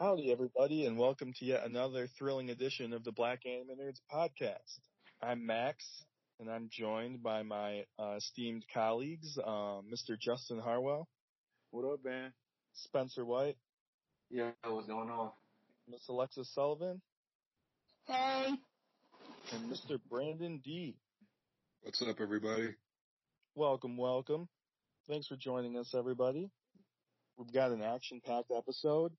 Howdy, everybody, and welcome to yet another thrilling edition of the Black Anime Nerds podcast. I'm Max, and I'm joined by my uh, esteemed colleagues, um, Mr. Justin Harwell, What up, man? Spencer White, Yeah, what's going on? Miss Alexis Sullivan, Hey. and Mr. Brandon D. What's up, everybody? Welcome, welcome. Thanks for joining us, everybody. We've got an action-packed episode.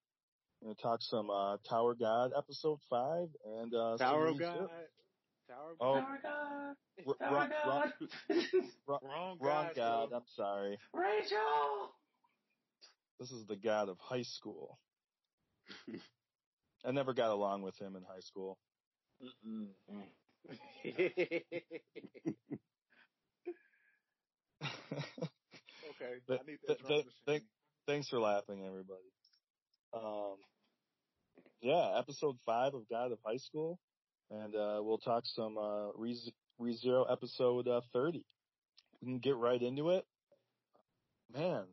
We're going to talk some uh, Tower God episode five and uh, some Tower of God. Tower of Oh, Tower God. It's R- Tower God. wrong, Wrong wrong God, God. bro. I'm sorry. Rachel. This is the God of high school. I never got along with him in high school. Okay, Th- I need th- that drum th- th- Thanks for laughing, everybody. Um, yeah, episode five of God of High School, and uh, we'll talk some uh, Re- ReZero episode uh, thirty. We can get right into it. Man,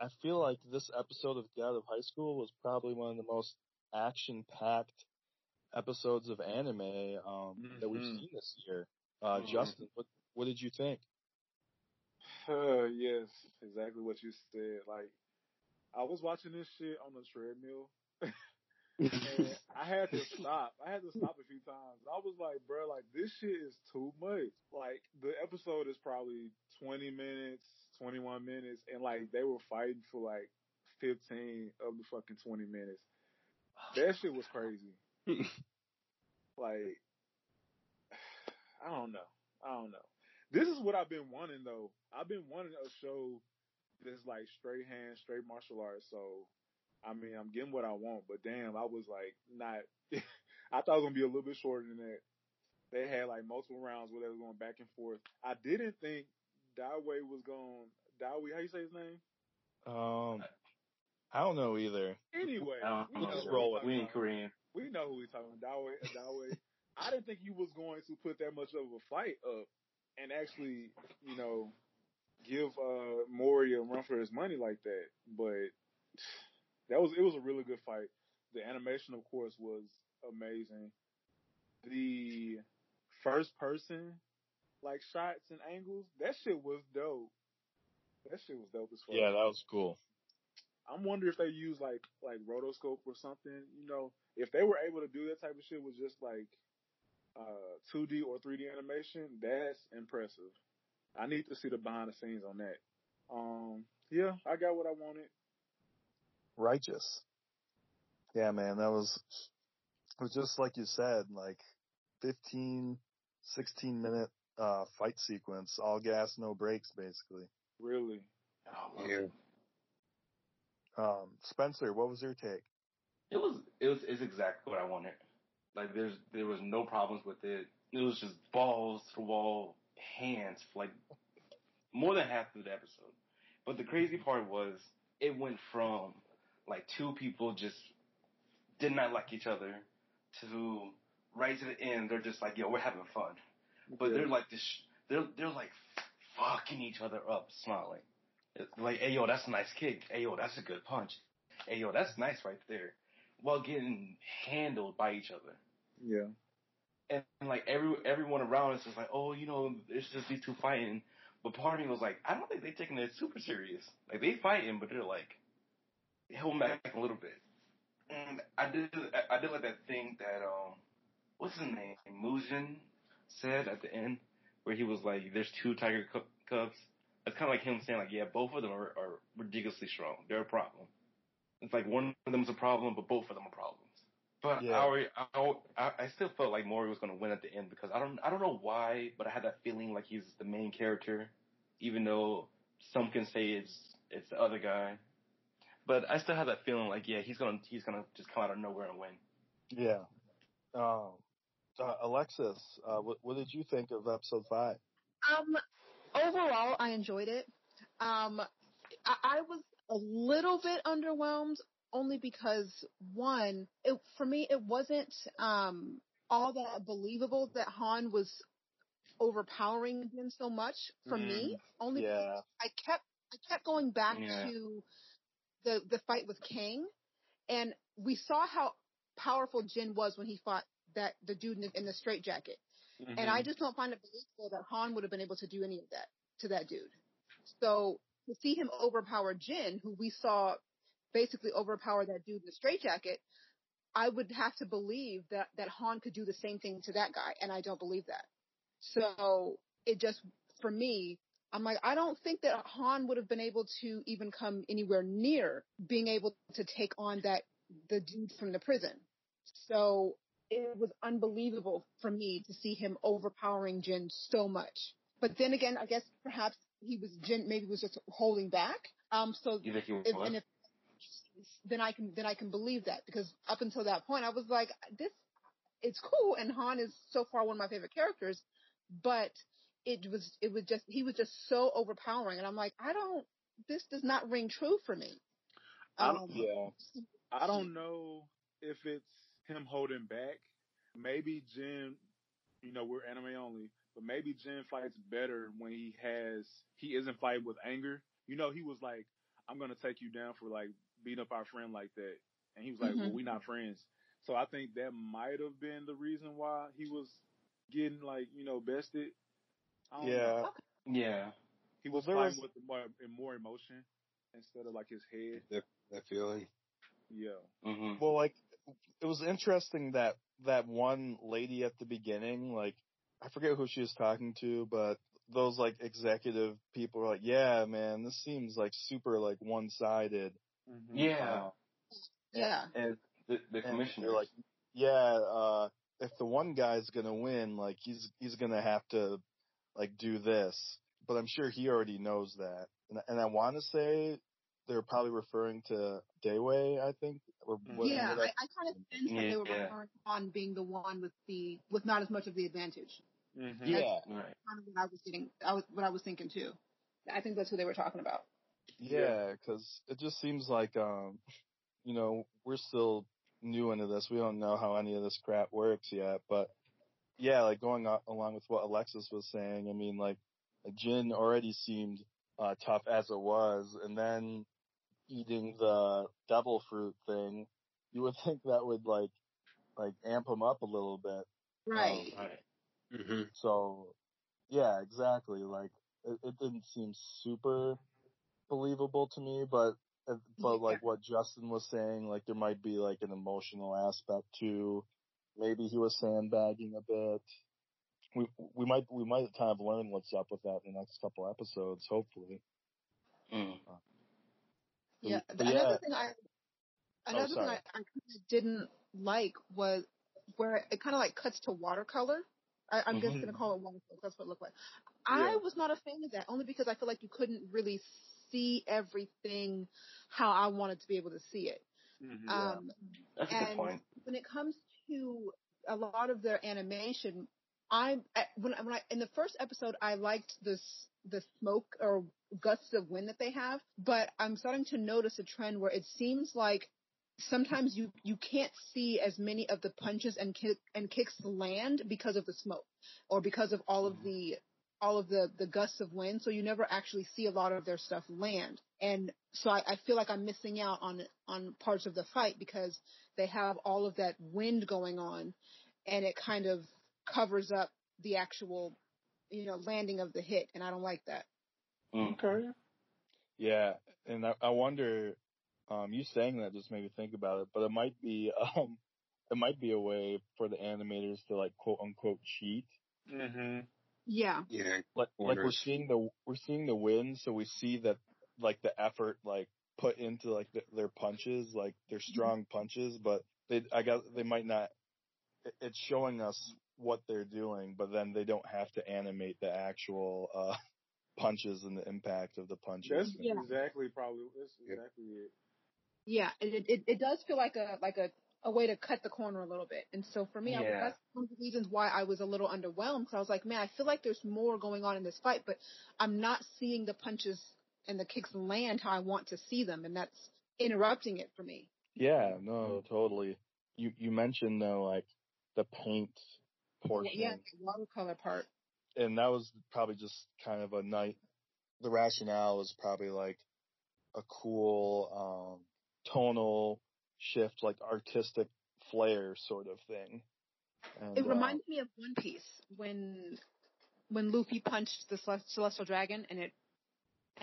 I feel like this episode of God of High School was probably one of the most action-packed episodes of anime um, that we've Mhm. seen this year. Uh, Mhm. Justin, what what did you think? Uh, yes, exactly what you said. Like, I was watching this shit on the treadmill, and I had to stop. I had to stop a few times. I was like, bro, like this shit is too much. Like the episode is probably twenty minutes, twenty one minutes, and like they were fighting for like fifteen of the fucking twenty minutes. That shit was crazy. like, I don't know. I don't know. This is what I've been wanting though. I've been wanting a show that's like straight hands, straight martial arts. So, I mean, I'm getting what I want, but damn, I was like not. I thought it was gonna be a little bit shorter than that. They had like multiple rounds where they were going back and forth. I didn't think Dawei was going. Dawei, how you say his name? Um, I don't know either. Anyway, I we know. know Just roll we it. We ain't. Korean. We know who we talking about. Dawei. Dawei. I didn't think he was going to put that much of a fight up and actually, you know, give uh Mori a run for his money like that. But that was it was a really good fight. The animation, of course, was amazing. The first person like shots and angles, that shit was dope. That shit was dope as fuck. Yeah, that was cool. I'm wondering if they use like like rotoscope or something. You know, if they were able to do that type of shit with just like uh 2D or 3D animation, that's impressive. I need to see the behind the scenes on that. Um, yeah, I got what I wanted. Righteous. Yeah, man, that was it was just like you said, like 15, 16 minute uh fight sequence, all gas, no brakes, basically. Really, Oh. Yeah. Um, Spencer, what was your take? It was it was it's exactly what I wanted. Like there's there was no problems with it. It was just balls to wall hands like more than half of the episode. But the crazy part was it went from like two people just did not like each other to right to the end they're just like yo we're having fun. But Yeah. they're like this they're they're like fucking each other up smiling. It's like hey yo that's a nice kick. Hey yo that's a good punch. Hey yo that's nice right there while getting handled by each other. yeah, And, like every everyone around us is like, oh, you know, it's just these two fighting. But part of me was like, I don't think they're taking it super serious. Like they fighting, but they're like holding back a little bit. And I did I did like that thing that um what's his name Mujin said at the end where he was like, there's two tiger cubs. It's kind of like him saying like, yeah, both of them are, are ridiculously strong. They're a problem. It's like one of them's a problem, but both of them are problems. But Yeah. I, already, I, I, I still felt like Mori was going to win at the end because I don't, I don't know why, but I had that feeling like he's the main character, even though some can say it's, it's the other guy. But I still have that feeling like, yeah, he's gonna, he's gonna just come out of nowhere and win. Yeah. Um, uh, Alexis, uh, what, what did you think of episode five? Um, overall, I enjoyed it. Um, I, I was a little bit underwhelmed only because one, it, for me, it wasn't um all that believable that Han was overpowering him so much for me. Only Yeah. I kept I kept going back Yeah. to the the fight with King, and we saw how powerful Jin was when he fought that the dude in the, in the straight jacket. Mm-hmm. And I just don't find it believable that Han would have been able to do any of that to that dude. So to see him overpower Jin, who we saw basically overpower that dude in the straitjacket, I would have to believe that, that Han could do the same thing to that guy, and I don't believe that. So it just, for me, I'm like, I don't think that Han would have been able to even come anywhere near being able to take on that, the dude from the prison. So it was unbelievable for me to see him overpowering Jin so much. But then again, I guess perhaps he was Jin maybe was just holding back. Um, so You think he was? if, and if then I can then I can believe that because up until that point I was like this it's cool and Han is so far one of my favorite characters, but it was it was just he was just so overpowering and I'm like I don't this does not ring true for me. I Um, don't- Yeah. I don't know if it's him holding back. Maybe Jin, you know, we're anime only, but maybe Jin fights better when he has he isn't fighting with anger. You know, he was like, "I'm gonna take you down for like beating up our friend like that," and he was like, Mhm. "Well, we not friends." So I think that might have been the reason why he was getting like you know bested. I don't know. Yeah. Yeah. he was there fighting was- with more more emotion instead of like his head. That, that feeling. Yeah. hmm Well, like, it was interesting that that one lady at the beginning, like, I forget who she was talking to, but those like executive people were like, "Yeah, man, this seems like super like one sided." Mhm. Yeah. yeah. And the the And commissioner they're like, "Yeah, uh, if the one guy's gonna win, like he's he's gonna have to like do this." But I'm sure he already knows that, and and I want to say they're probably referring to Dawei, I think. Or what, yeah, what I, I kind of sense that they were Yeah. referring to Han being the one with the with not as much of the advantage. Mhm. yeah, right. Kind of what I was getting, I was what I was thinking too. I think that's who they were talking about. Yeah, because it just seems like, um, you know, we're still new into this. We don't know how any of this crap works yet. But yeah, like going along with what Alexis was saying, I mean, like, Jin already seemed uh, tough as it was, and then eating the devil fruit thing, you would think that would like, like amp him up a little bit. Right. Right. Mm-hmm. So, yeah, exactly. Like, it, it didn't seem super believable to me, but, uh, but Yeah. like what Justin was saying, like there might be like an emotional aspect too. Maybe he was sandbagging a bit. We, we might, we might kind of learn what's up with that in the next couple episodes, hopefully. Mm. Yeah. Yeah. Another thing I another thing. I, I kind of didn't like was where it kind of like cuts to watercolor. I, I'm just Mhm. gonna call it watercolor. That's what it looked like. I was not a fan of that only because I feel like you couldn't really see everything how I wanted to be able to see it. Mhm. Um, That's a good point. when it comes to a lot of their animation, I'm when when I in the first episode I liked this the smoke or gusts of wind that they have, but I'm starting to notice a trend where it seems like sometimes you you can't see as many of the punches and kick, and kicks land because of the smoke or because of all of mm-hmm. the all of the the gusts of wind so you never actually see a lot of their stuff land and so I, I feel like I'm missing out on on parts of the fight because they have all of that wind going on and it kind of covers up the actual you know landing of the hit and I don't like that. Mm. Okay. Yeah, and I, I wonder, um, you saying that just made me think about it, but it might be, um, it might be a way for the animators to like quote unquote cheat. Mm-hmm. Yeah. Yeah. Like, like we're seeing the, we're seeing the win, so we see that, like the effort, like put into like the, their punches, like their strong punches, but they, I guess they might not, it's showing us what they're doing, but then they don't have to animate the actual, uh, punches and the impact of the punches. That's Yeah. exactly probably that's Yep. exactly it. Yeah, it, it it does feel like a like a a way to cut the corner a little bit. And so for me, I, Yeah. that's one of the reasons why I was a little underwhelmed because I was like, man, I feel like there's more going on in this fight, but I'm not seeing the punches and the kicks land how I want to see them, and that's interrupting it for me. Yeah, no, totally. You you mentioned though like the paint portion, Yeah, the watercolor part. and that was probably just kind of a night. The rationale was probably like a cool um, tonal shift, like artistic flair sort of thing. And, It uh, me of One Piece when when Luffy punched the Celestial Dragon and it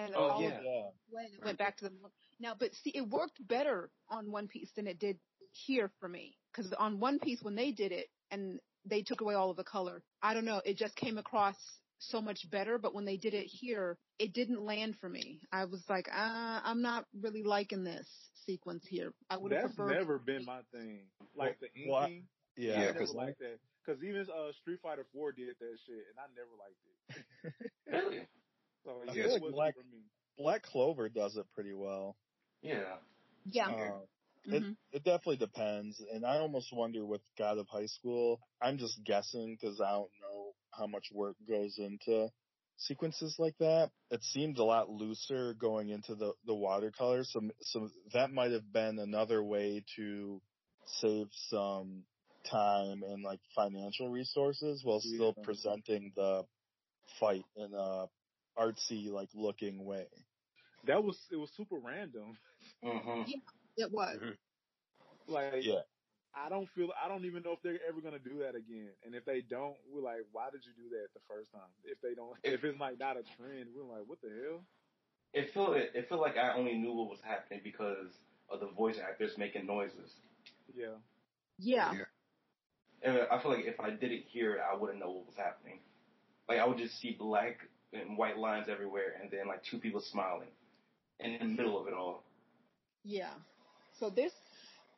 and Oh, all yeah. of yeah. when it went back to the now. But see, it worked better on One Piece than it did here for me because on One Piece when they did it and they took away all of the color, I don't know, it just came across so much better. But when they did it here, it didn't land for me. I was like, uh, I'm not really liking this sequence here. I would have That's preferred. never been my thing. Like the inking, Well, I- I Yeah. Yeah, never 'cause- liked that. Because even uh, Street Fighter Four did that shit, and I never liked it. Really? So I yeah, feel like Black- Black Clover does it pretty well. Yeah. yeah. Uh, mhm. It it definitely depends, and I almost wonder with God of High School. I'm just guessing because I don't know how much work goes into sequences like that. It seemed a lot looser going into the the watercolors, so so that might have been another way to save some time and like financial resources while still Yeah. presenting the fight in a artsy like looking way. That was it was super random. Mm-hmm. It was. Like Yeah. I don't feel I don't even know if they're ever gonna do that again. And if they don't, we're like, why did you do that the first time? If they don't, if it's like not a trend, we're like, what the hell? It felt it, it felt like I only knew what was happening because of the voice actors making noises. Yeah. Yeah. And I feel like if I didn't hear it, I wouldn't know what was happening. Like I would just see black and white lines everywhere, and then like two people smiling in the middle of it all. Yeah. So this,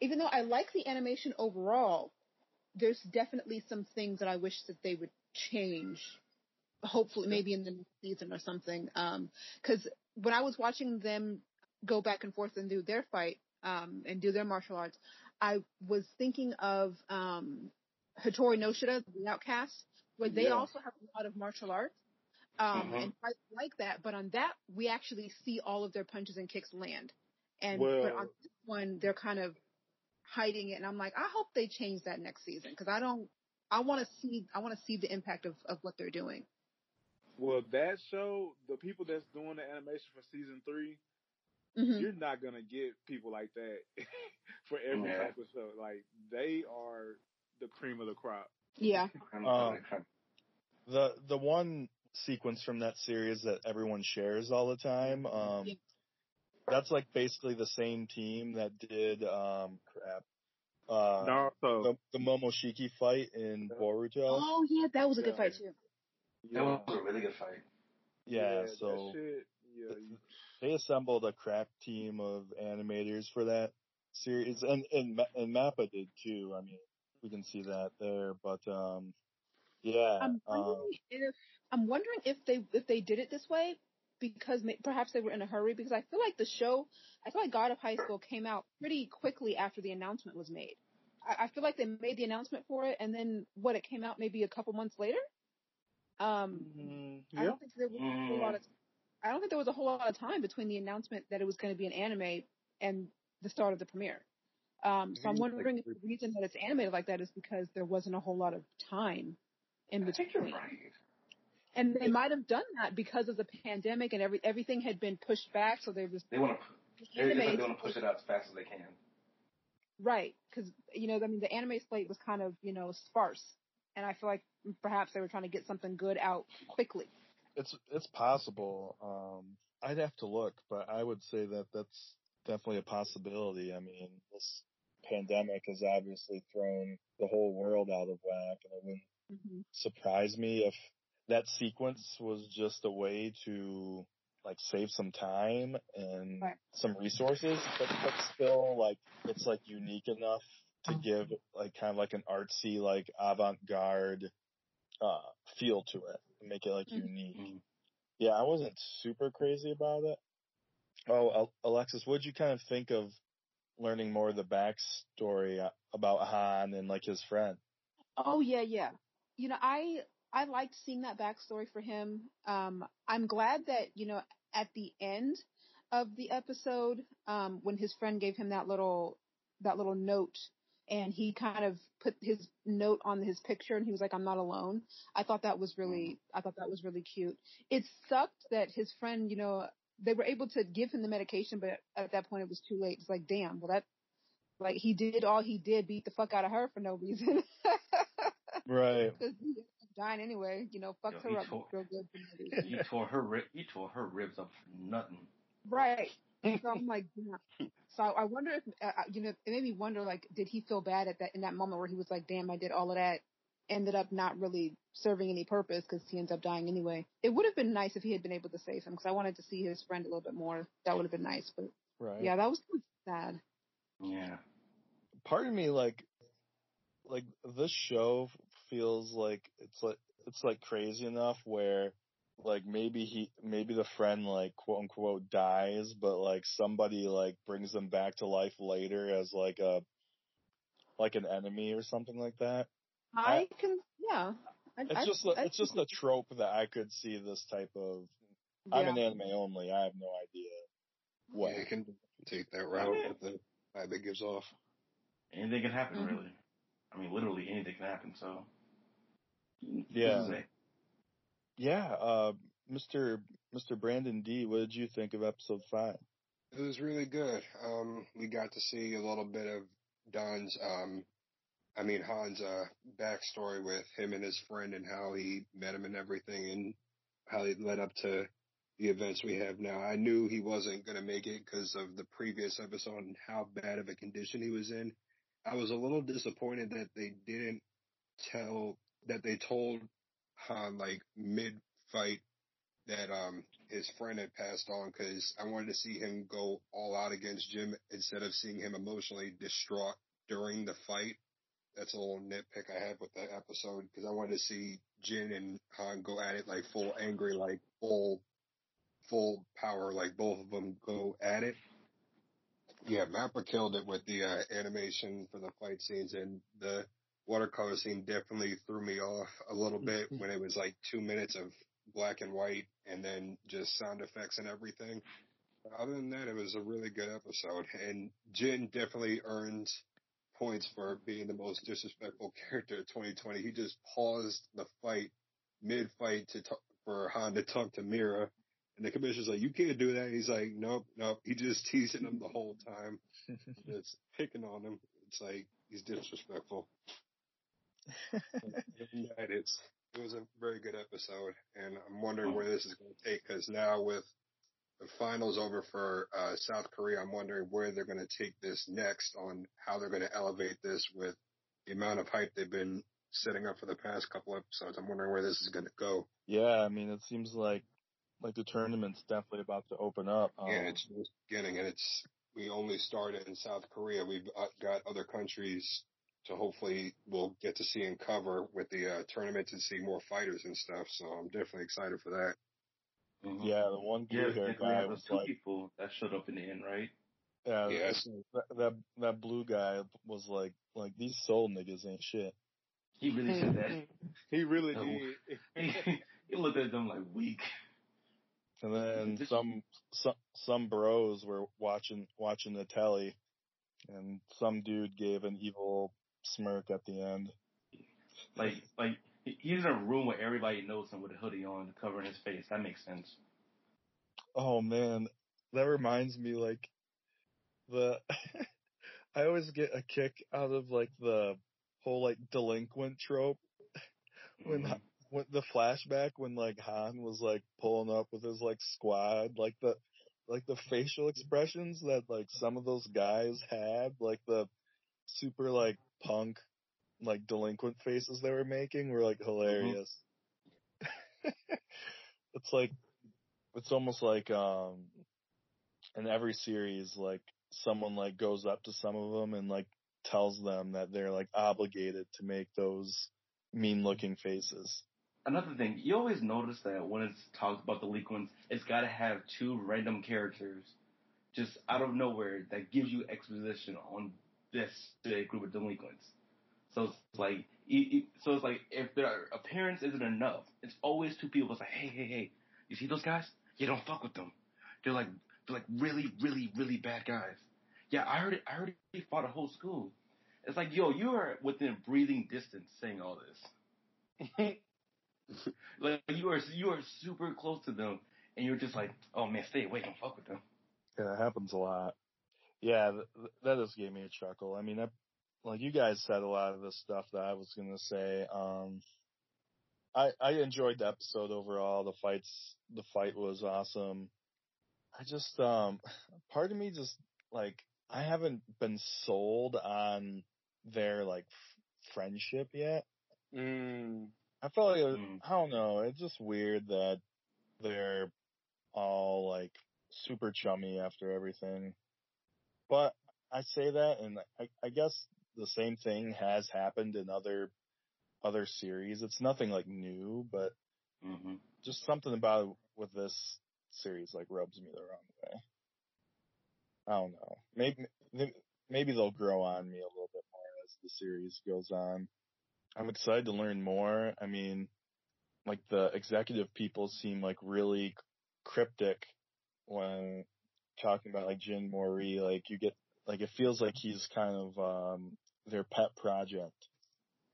even though I like the animation overall, there's definitely some things that I wish that they would change. Hopefully, maybe in the next season or something. Um 'cause when I was watching them go back and forth and do their fight, um, and do their martial arts, I was thinking of, um, Hitori no Shita, the Outcast, where they Yeah. also have a lot of martial arts. Um, Mhm. and I like that, but on that, we actually see all of their punches and kicks land. And but on this one, they're kind of hiding it, and I'm like, I hope they change that next season because I don't. I want to see. I want to see the impact of of what they're doing. Well, that show, the people that's doing the animation for season 3 hmm you're not gonna get people like that for every Yeah. type of show. Like they are the cream of the crop. Yeah. I'm Um, The the one sequence from that series that everyone shares all the time, um, that's like basically the same team that did um crap. Uh Naruto. the, the Momoshiki fight in Boruto. Oh yeah, that was a good Yeah. fight too. that was a really good fight. yeah, that so shit, yeah, you, they assembled a crack team of animators for that series and and and Mappa did too. I mean, we can see that there, but um yeah, I'm um if I'm wondering if they if they did it this way because may, perhaps they were in a hurry because I feel like the show I feel like God of High School came out pretty quickly after the announcement was made. I, I feel like they made the announcement for it and then what it came out maybe a couple months later. Um, mm, I don't think there was a whole lot of I don't think there was a whole lot of time between the announcement that it was going to be an anime and the start of the premiere. Um, so I'm wondering if the reason that it's animated like that is because there wasn't a whole lot of time in I think you're right. And they might have done that because of the pandemic and every everything had been pushed back. So there was They want to. It's like anime they want to push it out as fast as they can. right because you know I mean the anime slate was kind of you know sparse, and I feel like perhaps they were trying to get something good out quickly. it's it's possible. Um I'd have to look, but I would say that that's definitely a possibility. I mean, this pandemic has obviously thrown the whole world out of whack and it wouldn't Mm-hmm. surprise me if that sequence was just a way to like save some time and Right. some resources, but, but still like it's like unique enough to give like kind of like an artsy like avant-garde uh feel to it and make it like Mhm. unique. Mhm. Yeah, I wasn't super crazy about it. Oh, Alexis, what'd you kind of think of learning more of the backstory uh, about Han and like his friend? Oh yeah, yeah. You know, I I liked seeing that backstory for him. Um, I'm glad that you know at the end of the episode, um, when his friend gave him that little that little note, and he kind of put his note on his picture, and he was like, "I'm not alone." I thought that was really I thought that was really cute. It sucked that his friend, you know, they were able to give him the medication, but at that point it was too late. It's like, damn, well that like he did all he did, beat the fuck out of her for no reason. right. Because he ended up dying anyway. You know, fucked Yo, her up tore- real good. for. He tore her rib. He tore her ribs up for nothing. Right. So I'm like, yeah. So I wonder if, uh, uh, you know, it made me wonder, like, did he feel bad at that in that moment where he was like, damn, I did all of that, ended up not really serving any purpose because he ends up dying anyway. It would have been nice if he had been able to save him because I wanted to see his friend a little bit more. That would have been nice, but Right. yeah, that was sad. Yeah. part of me like like this show feels like it's like it's like crazy enough where like maybe he maybe the friend like quote unquote dies but like somebody like brings them back to life later as like a like an enemy or something like that I can, yeah. I, it's I- just a, I it's just a trope that i could see this type of i'm an anime only i have no idea what Yeah, you can take that route with the vibe that gives off. Anything can happen, Mhm. really. I mean, literally anything can happen. So. Yeah. This is it. yeah uh mr mr brandon d what did you think of episode five It was really good. Um, we got to see a little bit of Don's, um, I mean Han's uh, backstory with him and his friend and how he met him and everything, and how he led up to the events we have now. I knew he wasn't going to make it because of the previous episode and how bad of a condition he was in. I was a little disappointed that they didn't tell that they told Han like mid fight that um his friend had passed on because I wanted to see him go all out against Jin instead of seeing him emotionally distraught during the fight. That's a little nitpick I had with that episode because I wanted to see Jin and Han go at it like full angry, like full, full power, like both of them go at it. Yeah, Mappa killed it with the uh, animation for the fight scenes and the watercolor scene definitely threw me off a little bit mm-hmm. when it was like two minutes of black and white and then just sound effects and everything. But other than that, it was a really good episode and Jin definitely earns points for being the most disrespectful character of 2020. He just paused the fight mid fight to talk, for Han to talk to Mira and the commissioner's like, you can't do that. He's like, nope, nope. He just teasing him the whole time, just picking on him. It's like, he's disrespectful. Yeah, it was a very good episode, and I'm wondering where this is going to take. Because now with the finals over for uh, South Korea, I'm wondering where they're going to take this next on how they're going to elevate this with the amount of hype they've been setting up for the past couple episodes. I'm wondering where this is going to go. Yeah, I mean, it seems like like the tournament's definitely about to open up. Um, yeah, it's just beginning, and it's we only started in South Korea. We've uh, got other countries to hopefully we'll get to see and cover with the uh, tournament to see more fighters and stuff. So I'm definitely excited for that. Mhm. yeah, the one Yeah, blue hair guy have was two like, people that showed up in the end, right? yeah, Yes. that, that that blue guy was like, like these Seoul niggas ain't shit. He really said that. He really did. he, he looked at them like weak. And then some some some bros were watching watching the telly, and some dude gave an evil smirk at the end. Like, like he's in a room where everybody knows him with a hoodie on, covering his face. That makes sense. Oh man, that reminds me like the I always get a kick out of like the whole like delinquent trope when Mhm. when the flashback when like Han was like pulling up with his like squad, like the like the facial expressions that like some of those guys had, like the super like punk like delinquent faces they were making were like hilarious. it's like it's almost like um in every series like someone like goes up to some of them and like tells them that they're like obligated to make those mean looking faces. Another thing, you always notice that when it's talked about delinquents, it's got to have two random characters just out of nowhere that gives you exposition on this specific group of delinquents. So it's like, it, so it's like if their appearance isn't enough, it's always two people. It's like, hey, hey, hey, you see those guys? You don't fuck with them. They're like, they're like really, really, really bad guys. Yeah, I heard it. I heard he fought a whole school. It's like, yo, you are within breathing distance saying all this. Like you are you are super close to them, and you're just like, oh man, stay away, don't fuck with them. Yeah, it happens a lot. Yeah, th- that just gave me a chuckle. I mean, that, like you guys said a lot of the stuff that I was gonna say. Um, I I enjoyed the episode overall. The fights, the fight was awesome. I just um, part of me just like I haven't been sold on their like f- friendship yet. Mm. I felt like it was, Mm. I don't know. It's just weird that they're all like super chummy after everything. But I say that, and I, I guess the same thing has happened in other other series. It's nothing like new, but hmm just something about with this series like rubs me the wrong way. I don't know. Maybe maybe they'll grow on me a little bit more as the series goes on. I'm excited to learn more. I mean, like the executive people seem like really cryptic when talking about like Jin Mori. Like you get like it feels like he's kind of um their pet project.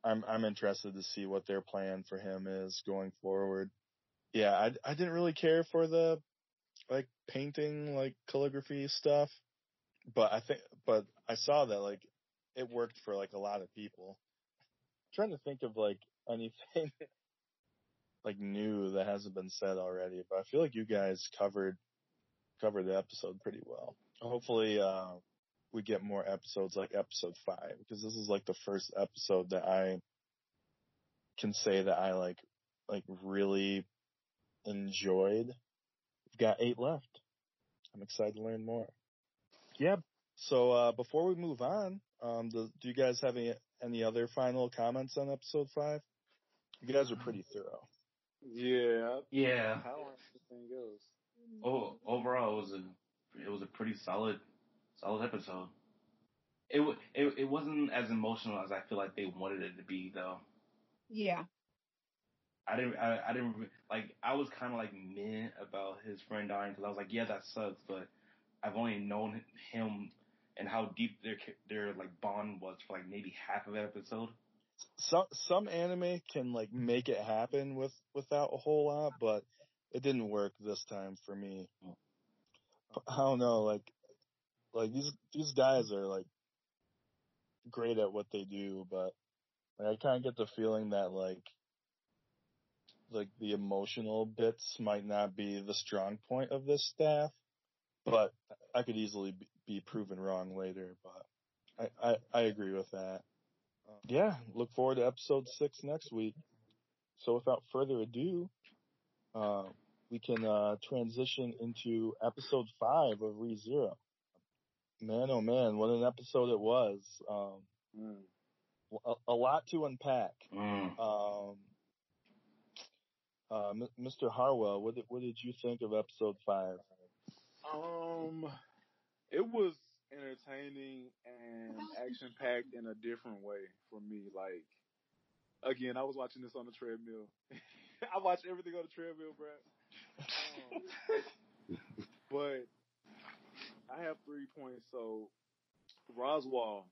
I'm I'm interested to see what their plan for him is going forward. Yeah, I I didn't really care for the like painting like calligraphy stuff, but I think but I saw that like it worked for like a lot of people. trying to think of like anything like new that hasn't been said already, but I feel like you guys covered covered the episode pretty well. Hopefully, uh, we get more episodes like episode five because this is like the first episode that I can say that I like like really enjoyed. We've got eight left. I'm excited to learn more. Yeah. So uh, before we move on, um, do, do you guys have any any other final comments on episode five? You guys are pretty thorough. Yeah. Yeah. How everything goes. Oh, overall, it was a it was a pretty solid solid episode. It wa- it it wasn't as emotional as I feel like they wanted it to be though. Yeah. I didn't I, I didn't like I was kind of like meh about his friend dying because I was like yeah that sucks but I've only known him and how deep their their like bond was for like maybe half of the episode. some some anime can like make it happen with without a whole lot, but it didn't work this time for me. Oh. I don't know, like like these these guys are like great at what they do, but like, I kind of get the feeling that like like the emotional bits might not be the strong point of this staff, but I could easily be, be proven wrong later. But I I, I agree with that. Yeah, look forward to episode six next week. So without further ado, uh, we can uh, transition into episode five of ReZero. Man, oh man, what an episode it was. Um, Mm. a, a lot to unpack. Mm. Um, uh, M- Mr. Harwell, what did, what did you think of episode five? Um, it was entertaining and action packed in a different way for me. Like, again, I was watching this on the treadmill. I watch everything on the treadmill, bro. Um, but I have three points. So, Roswaal,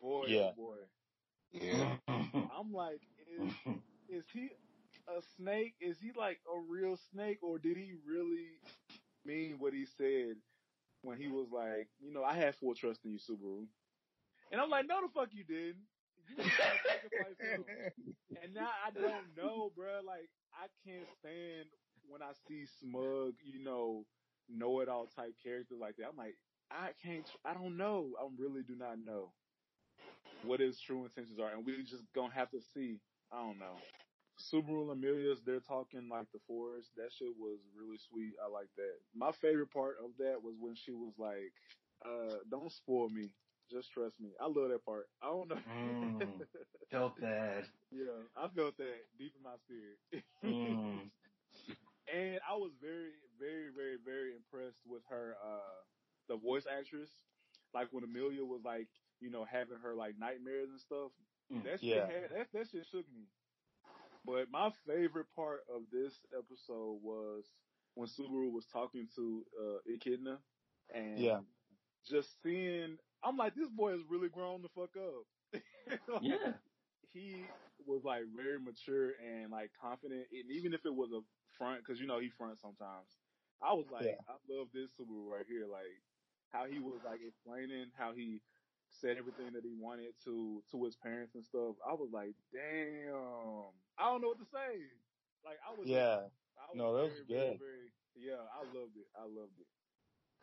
boy, Yeah. oh boy, Yeah. I'm like, is is he a snake? Is he like a real snake, or did he really mean what he said when he was like, you know, I have full trust in you, Subaru? And I'm like, no, the fuck you didn't. You was trying to sacrifice him. And now I don't know, bruh. Like, I can't stand when I see smug, you know, know it all type characters like that. I'm like, I can't, I don't know. I really do not know what his true intentions are. And we just gonna have to see. I don't know. Subaru and Emilia's, they're talking like the forest. That shit was really sweet. I like that. My favorite part of that was when she was like, uh, don't spoil me. Just trust me. I love that part. I don't know. Mm. Felt that. yeah, I felt that deep in my spirit. Mm. and I was very, very, very, very impressed with her, uh, the voice actress. Like when Emilia was like, you know, having her like nightmares and stuff. Mm. That shit Yeah. had, that, that shit shook me. But my favorite part of this episode was when Subaru was talking to uh, Echidna and Yeah. just seeing, I'm like, this boy is really grown the fuck up. Like, Yeah. he was like very mature and like confident, and even if it was a front, because you know he fronts sometimes. I was like, Yeah. I love this Subaru right here. Like how he was like explaining how he said everything that he wanted to to his parents and stuff. I was like, damn, I don't know what to say. Like I was, Yeah. I was No, that was very, very, good. very, yeah, I loved it. I loved it.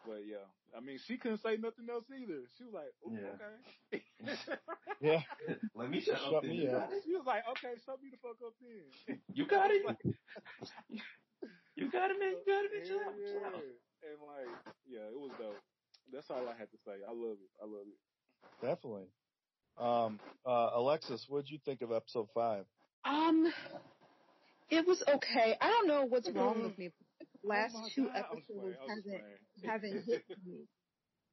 But yeah, I mean, she couldn't say nothing else either. She was like, Ooh, Yeah. okay. Yeah. Let me shut, Shut up. me then. You up. she was like, okay, shut me the fuck up then. You got it. You got it, man. You got it, man. Chill Yeah, out. Chill out. And like, yeah, it was dope. That's all I had to say. I love it. I love it. Definitely. Um, uh, Alexis, what'd you think of episode five? Um, it was okay. I don't know what's wrong with me. Last Oh my two God. Episodes playing. I was hasn't haven't hit me.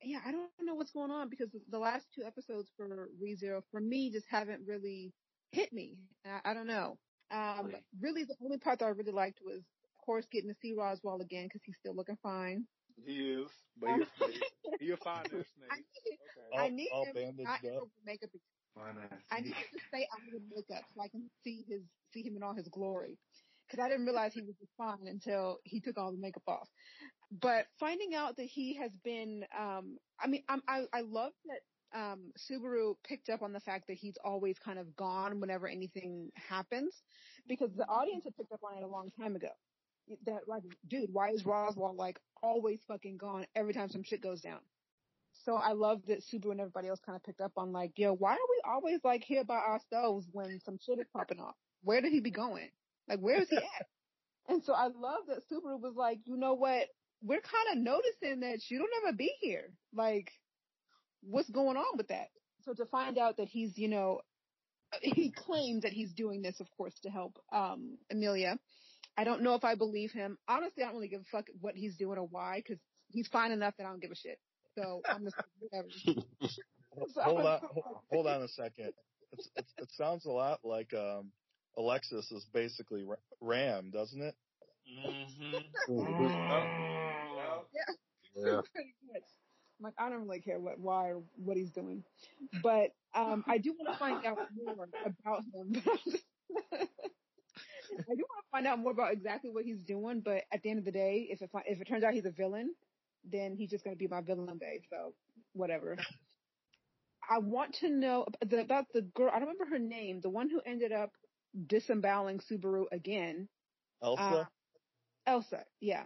Yeah, I don't know what's going on because the last two episodes for ReZero for me just haven't really hit me. I, I don't know. Um, Really? really, the only part that I really liked was, of course, getting to see Roswaal again because he's still looking fine. He is, but he's a snake. He a fine. I need, Okay. All- I need all him bandaged not up? over makeup. Fine ass. I need him to stay under the makeup so I can see his see him in all his glory. Because I didn't realize he was just fine until he took all the makeup off. But finding out that he has been, um, I mean, I'm, I I love that um, Subaru picked up on the fact that he's always kind of gone whenever anything happens, because the audience had picked up on it a long time ago. That like, dude, why is Roswaal like always fucking gone every time some shit goes down? So I love that Subaru and everybody else kind of picked up on like, yo, why are we always like here by ourselves when some shit is popping off? Where did he be going? Like, where is he at? And so I love that Subaru was like, you know what? We're kind of noticing that you don't ever be here. Like, what's going on with that? So to find out that he's, you know, he claims that he's doing this, of course, to help um Emilia. I don't know if I believe him. Honestly, I don't really give a fuck what he's doing or why, because he's fine enough that I don't give a shit. So I'm just whatever. So- Hold on, ho- hold on a second. It's, it's, it sounds a lot like um, Alexis is basically Ram, doesn't it? Mm. Yeah. pretty good. I'm like, I don't really care what, why, or what he's doing, but um, I do want to find out more about him. I do want to find out more about exactly what he's doing, but at the end of the day, if it fi- if it turns out he's a villain, then he's just going to be my villain babe. So whatever. I want to know ab- the, about the girl. I don't remember her name. The one who ended up disemboweling Subaru again. Elsa? Uh, Elsa, yeah.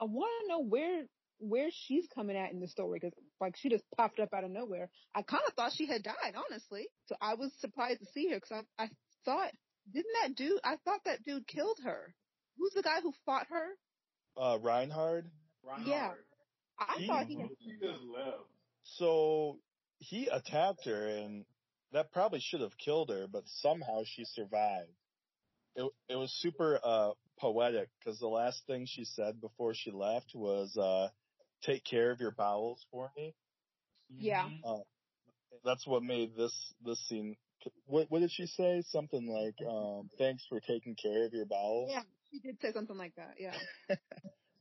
I want to know where where she's coming at in the story because like she just popped up out of nowhere. I kind of thought she had died, honestly. So I was surprised to see her because I I thought didn't that dude? I thought that dude killed her. Who's the guy who fought her? uh, Reinhard? Yeah. I He- thought he had. He just left. So he attacked her, and that probably should have killed her, but somehow she survived. It it was super uh poetic because the last thing she said before she left was uh take care of your bowels for me. Yeah. That's what made this this scene. What what did she say? Something like um thanks for taking care of your bowels. Yeah, she did say something like that. Yeah.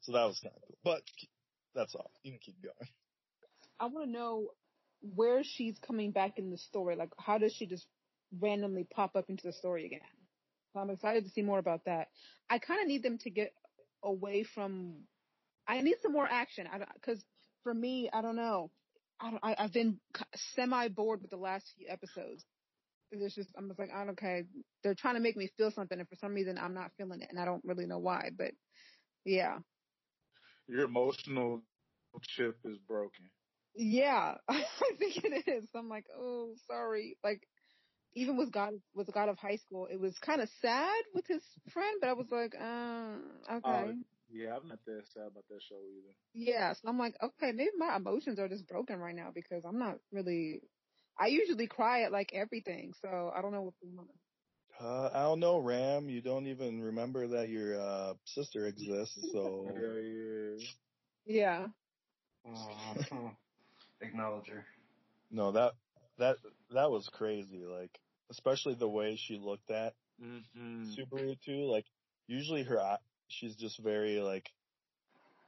So that was kind of cool. But that's all. You can keep going. I want to know where she's coming back in the story. Like, how does she just randomly pop up into the story again? So I'm excited to see more about that. I kind of need them to get away from. I need some more action. I because for me, I don't know. I don't, I, I've been semi bored with the last few episodes. There's just I'm just like, I don't okay. They're trying to make me feel something, and for some reason, I'm not feeling it, and I don't really know why. But yeah, Your emotional chip is broken. Yeah, I think it is. I'm like, oh, sorry. Like, even with God, with God of High School, it was kind of sad with his friend, but I was like, um, okay. Yeah, I'm not that sad about that show either. yeah, so I'm like, okay, maybe my emotions are just broken right now because I'm not really. I usually cry at like everything, so I don't know what's going on. Uh, I don't know, Ram. You don't even remember that your uh, sister exists, so Yeah, yeah. Yeah, Acknowledge her. no, that that that was crazy. Like, especially the way she looked at Mm-hmm. Subaru too. Like, usually her eye, she's just very like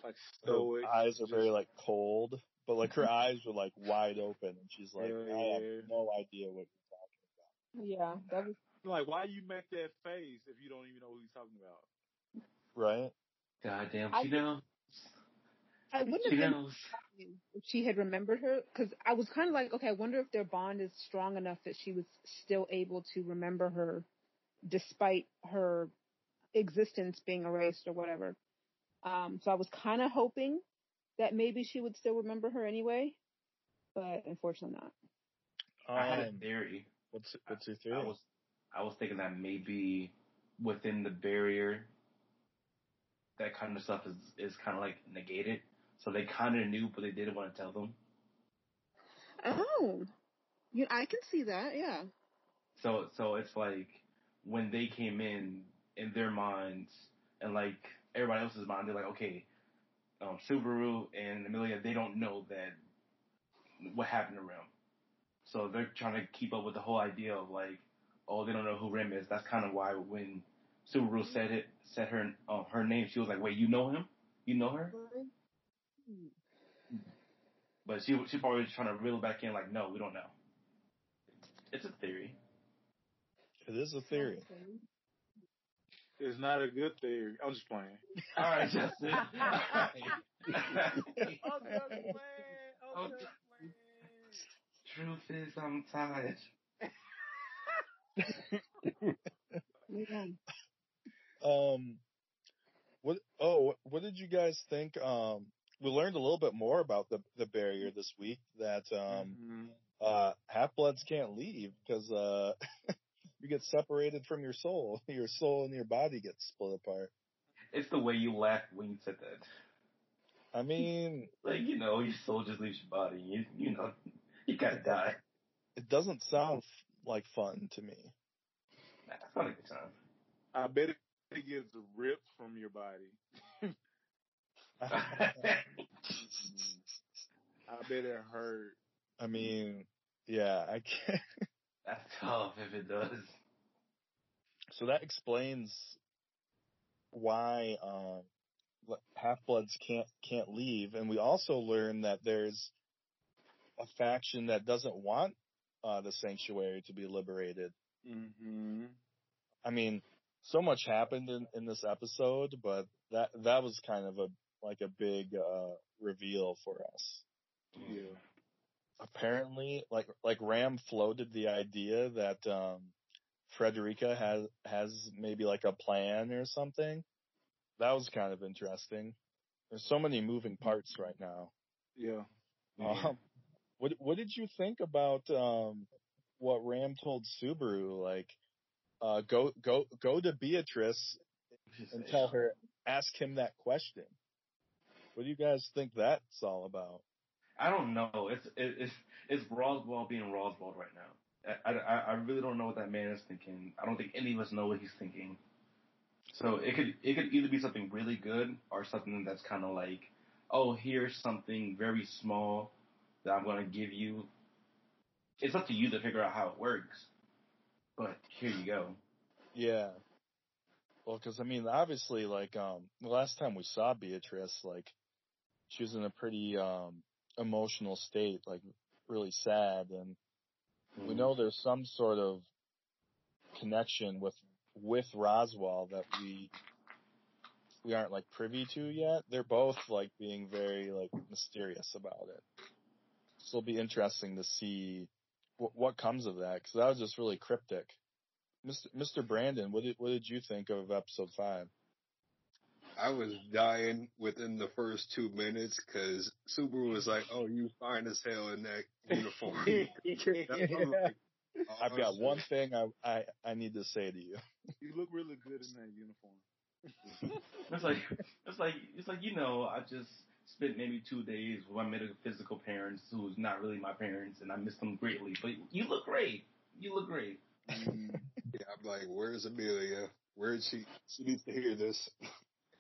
Like her eyes are very like cold, but like her eyes were like wide open, and she's like, Yeah, I have yeah. no idea what you're talking about. yeah, that was like, why you make that face if you don't even know who he's talking about? about, right? Goddamn, I she down. I wouldn't She have been knows. If she had remembered her because I was kind of like, okay, I wonder if their bond is strong enough that she was still able to remember her despite her existence being erased or whatever. Um, so I was kind of hoping that maybe she would still remember her anyway, but unfortunately not. I had a Um, theory. what's what's your I theory? was I was thinking that maybe within the barrier that kind of stuff is is kind of like negated. So they kind of knew, but they didn't want to tell them. Oh, you, I can see that. Yeah. So so it's like when they came in in their minds and like everybody else's mind, they're like, okay, um, Subaru and Emilia, they don't know that what happened to Rem. So they're trying to keep up with the whole idea of like, oh, they don't know who Rem is. That's kind of why when Subaru said it, said her uh, her name, she was like, wait, you know him? You know her? But she she probably was trying to reel back in, like, no, we don't know. It's a theory. It is a theory. It's not a good theory. I'm just playing. All right, Justin. I'm just playing. I'm Okay. just playing. Truth is, I'm tired. Um, what? Oh, what did you guys think? Um, we learned a little bit more about the the barrier this week. That um, Mhm. uh, half bloods can't leave because uh, you get separated from your soul. Your soul and your body get split apart. It's the way you laughed when you said that. I mean, Like, you know, your soul just leaves your body. You, you know, you gotta die. it doesn't sound like fun to me. Nah, it's not a good time. I bet it gets ripped from your body. I bet it hurt. I mean, yeah, I can't. That's tough if it does. So that explains why um, half bloods can't can't leave, and we also learn that there's a faction that doesn't want uh, the sanctuary to be liberated. Mm-hmm. I mean, so much happened in, in this episode, but that that was kind of a like a big uh, reveal for us. Yeah. Apparently, like like Ram floated the idea that um, Frederica has has maybe like a plan or something. That was kind of interesting. There's so many moving parts right now. Yeah. Um, what what did you think about um, what Ram told Subaru? Like, uh, go go go to Beatrice and tell her, ask him that question. What do you guys think that's all about? I don't know. It's it, it's it's Roswaal being Roswaal right now. I, I I really don't know what that man is thinking. I don't think any of us know what he's thinking. So it could it could either be something really good or something that's kind of like, oh, here's something very small that I'm gonna give you. It's up to you to figure out how it works. But here you go. Yeah. Well, because I mean, obviously, like um, the last time we saw Beatrice, like she was in a pretty um emotional state, like really sad, and we know there's some sort of connection with with Roswaal that we we aren't like privy to yet. They're both like being very like mysterious about it. So it'll be interesting to see what, what comes of that because that was just really cryptic. Mr. Mr. Brandon, what did what did you think of episode five? I was dying within the first two minutes because Subaru was like, "Oh, you fine as hell in that uniform." I'm like, oh, I've got shit. one thing I, I I need to say to you. You look really good in that uniform. It's like it's like it's like you know I just spent maybe two days with my metaphysical parents who's not really my parents and I miss them greatly. But you look great. You look great. Mm. Yeah, I'm like, "Where's Emilia? Where is she? She needs to hear this."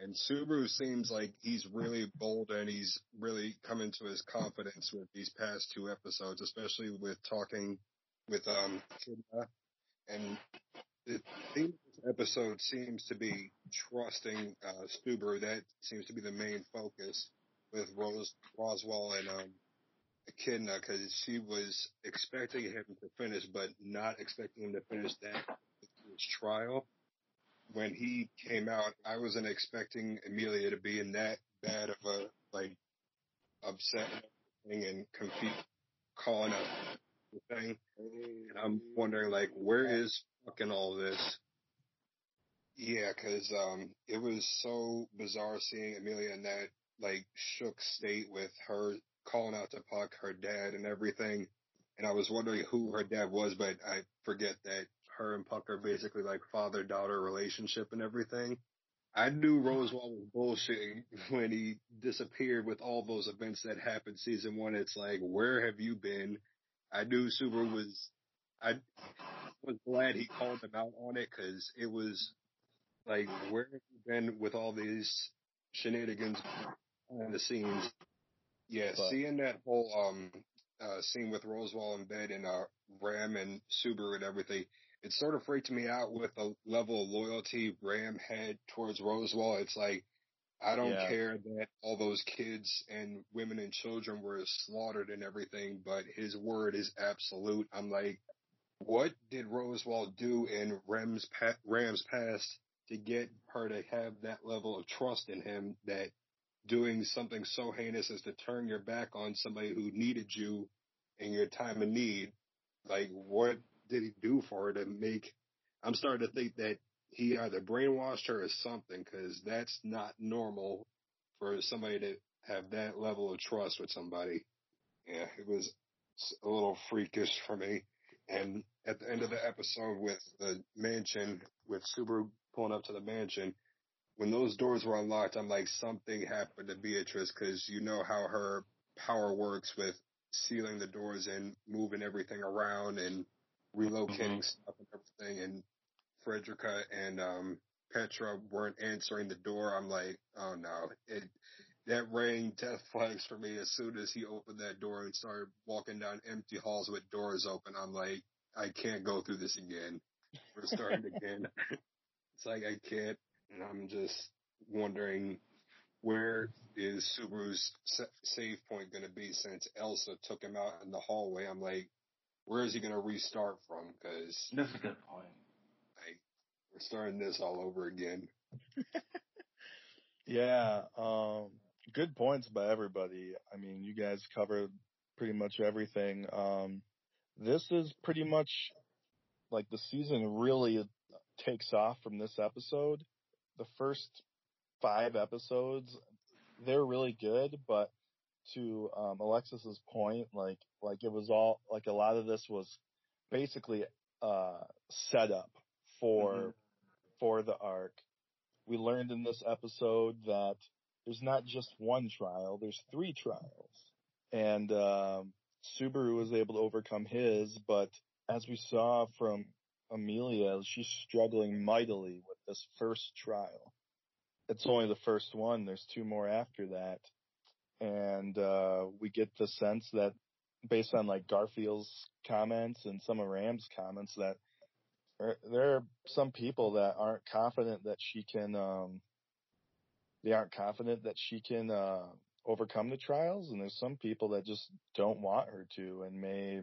And Subaru seems like he's really bold and he's really coming to his confidence with these past two episodes, especially with talking with um Kidna. And the theme of this episode seems to be trusting uh Subaru. That seems to be the main focus with Rose Roswaal and um Echidna because she was expecting him to finish, but not expecting him to finish that his trial when he came out, I wasn't expecting Emilia to be in that bad of a like upset and confused, calling the thing. And I'm wondering, like, where is fucking all this? Yeah, cause, um, it was so bizarre seeing Emilia in that, like, shook state with her calling out to Puck, her dad and everything. And I was wondering who her dad was, but I forget that her and Puck are basically like father-daughter relationship and everything. I knew Roswaal was bullshitting when he disappeared with all those events that happened season one. It's like, where have you been? I knew Subaru was, I was glad he called him out on it because it was like, where have you been with all these shenanigans behind the scenes? Yeah, But- seeing that whole, um, uh, scene with Roswaal in bed and, uh, Ram and Subaru and everything, it sort of freaked me out with the level of loyalty Ram had towards Roswaal. It's like, I don't Yeah. care that all those kids and women and children were slaughtered and everything, but his word is absolute. I'm like, what did Roswaal do in Ram's, pa- Ram's past to get her to have that level of trust in him that doing something so heinous as to turn your back on somebody who needed you in your time of need? Like, what did he do for her to make? I'm starting to think that he either brainwashed her or something, because that's not normal for somebody to have that level of trust with somebody. Yeah, it was a little freakish for me. And at the end of the episode with the mansion, with Subaru pulling up to the mansion, when those doors were unlocked, I'm like, something happened to Beatrice, because you know how her power works with sealing the doors and moving everything around and relocating stuff and everything. And Frederica and um Petra weren't answering the door. I'm like, oh no, it that rang death flags for me as soon as he opened that door and started walking down empty halls with doors open. I'm like, I can't go through this again. We're starting again. It's like I can't, and I'm just wondering where is Subaru's sa- save point going to be since Elsa took him out in the hallway. I'm like, where is he going to restart from? Because That's a good point. like we're starting this all over again. Yeah, um, good points by everybody. I mean, you guys covered pretty much everything. Um, this is pretty much like the season really takes off from this episode. The first five episodes, they're really good, but to um, Alexis's point, like like it was all like a lot of this was basically uh set up for Mhm. for the arc. We learned in this episode that there's not just one trial, there's three trials. And um Subaru was able to overcome his, but as we saw from Emilia, she's struggling mightily with this first trial. It's only the first one, there's two more after that. And uh we get the sense that based on like Garfiel's comments and some of Ram's comments that there, are some people that aren't confident that she can um they aren't confident that she can uh overcome the trials and there's some people that just don't want her to and may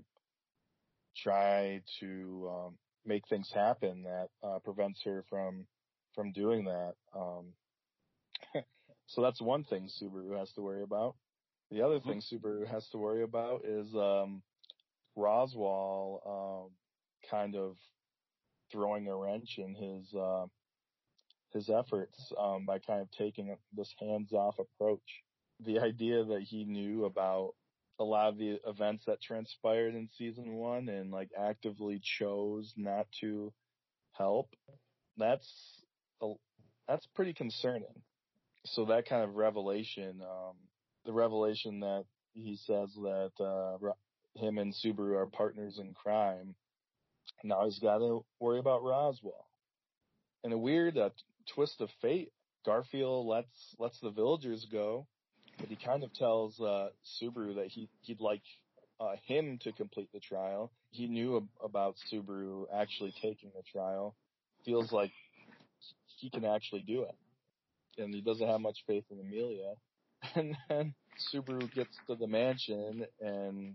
try to um make things happen that uh prevents her from from doing that um so that's one thing Subaru has to worry about the other thing Subaru has to worry about is um Roswaal um kind of throwing a wrench in his uh, his efforts um, by kind of taking this hands-off approach. The idea that he knew about a lot of the events that transpired in season one and like actively chose not to help, that's a, that's pretty concerning. So that kind of revelation, um, the revelation that he says that uh, him and Subaru are partners in crime, now he's got to worry about Roswaal. In a weird uh, twist of fate, Garfiel lets lets the villagers go, but he kind of tells uh, Subaru that he he'd like uh, him to complete the trial. He knew ab- about Subaru actually taking the trial. Feels like he can actually do it, and he doesn't have much faith in Emilia. And then Subaru gets to the mansion and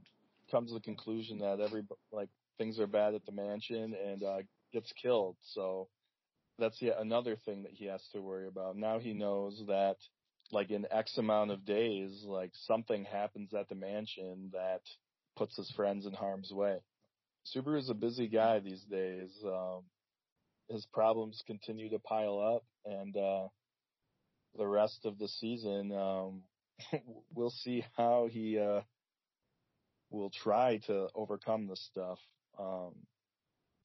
comes to the conclusion that every like things are bad at the mansion and uh, gets killed. So that's yet another thing that he has to worry about. Now he knows that like in X amount of days, like something happens at the mansion that puts his friends in harm's way. Subaru is a busy guy these days. Um, his problems continue to pile up, and uh, the rest of the season, um, we'll see how he uh, will try to overcome this stuff. Um,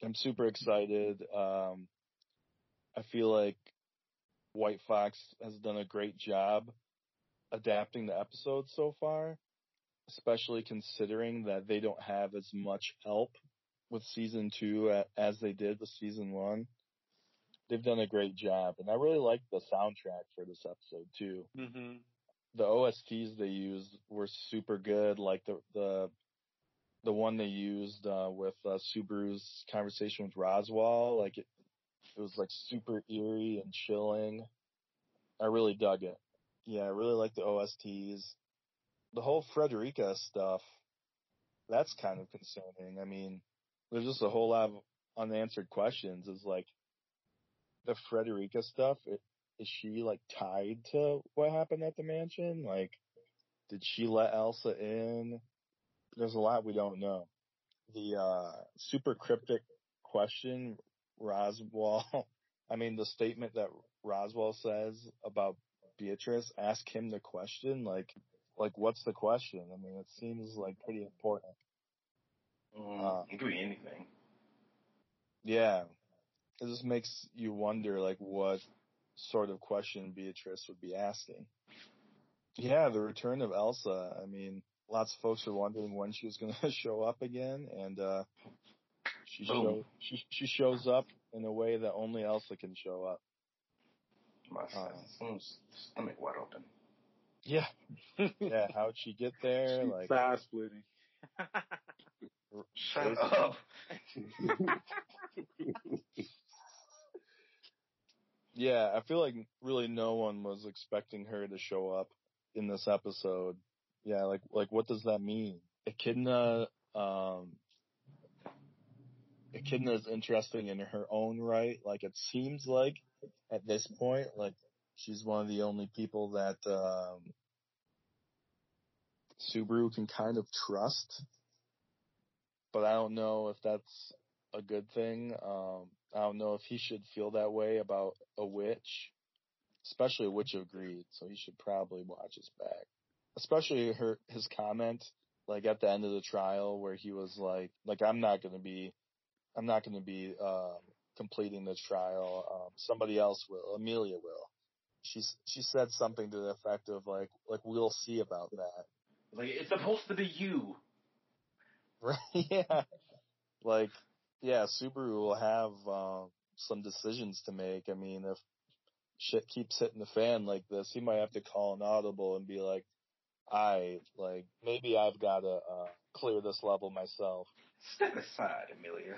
I'm super excited. Um, I feel like White Fox has done a great job adapting the episodes so far, especially considering that they don't have as much help with season two as they did with season one. They've done a great job, and I really like the soundtrack for this episode too. Mm-hmm. The OSTs they used were super good, like the the the one they used uh, with uh, Subaru's conversation with Roswaal, like it, it was like super eerie and chilling. I really dug it. Yeah, I really like the OSTs. The whole Frederica stuff, that's kind of concerning. I mean, there's just a whole lot of unanswered questions. Is like the Frederica stuff. It, is she like tied to what happened at the mansion? Like, did she let Elsa in? There's a lot we don't know. The uh, super cryptic question Roswaal, I mean, the statement that Roswaal says about Beatrice, ask him the question. Like, like what's the question? I mean, it seems like pretty important. Mm, uh, it could be anything. Yeah, it just makes you wonder, like, what sort of question Beatrice would be asking. Yeah, the return of Elsa. I mean, lots of folks are wondering when she was going to show up again, and uh, she show, she she shows up in a way that only Elsa can show up. My uh, stomach wide open. Yeah, yeah. How'd she get there? Like side splitting. Shut up. yeah, I feel like really no one was expecting her to show up in this episode. Yeah, like like what does that mean? Echidna um Echidna is interesting in her own right. Like it seems like at this point, like she's one of the only people that um Subaru can kind of trust. But I don't know if that's a good thing. Um I don't know if he should feel that way about a witch, especially a witch of greed. So he should probably watch his back. Especially her his comment like at the end of the trial where he was like like I'm not going to be I'm not going to be um, completing the trial. Um, somebody else will. Emilia will. She's she said something to the effect of like like we'll see about that. Like it's supposed to be you. Right? Yeah. Like yeah, Subaru will have um, some decisions to make. I mean, if shit keeps hitting the fan like this, he might have to call an audible and be like, "I like maybe I've got to uh, clear this level myself." Step aside, Emilia.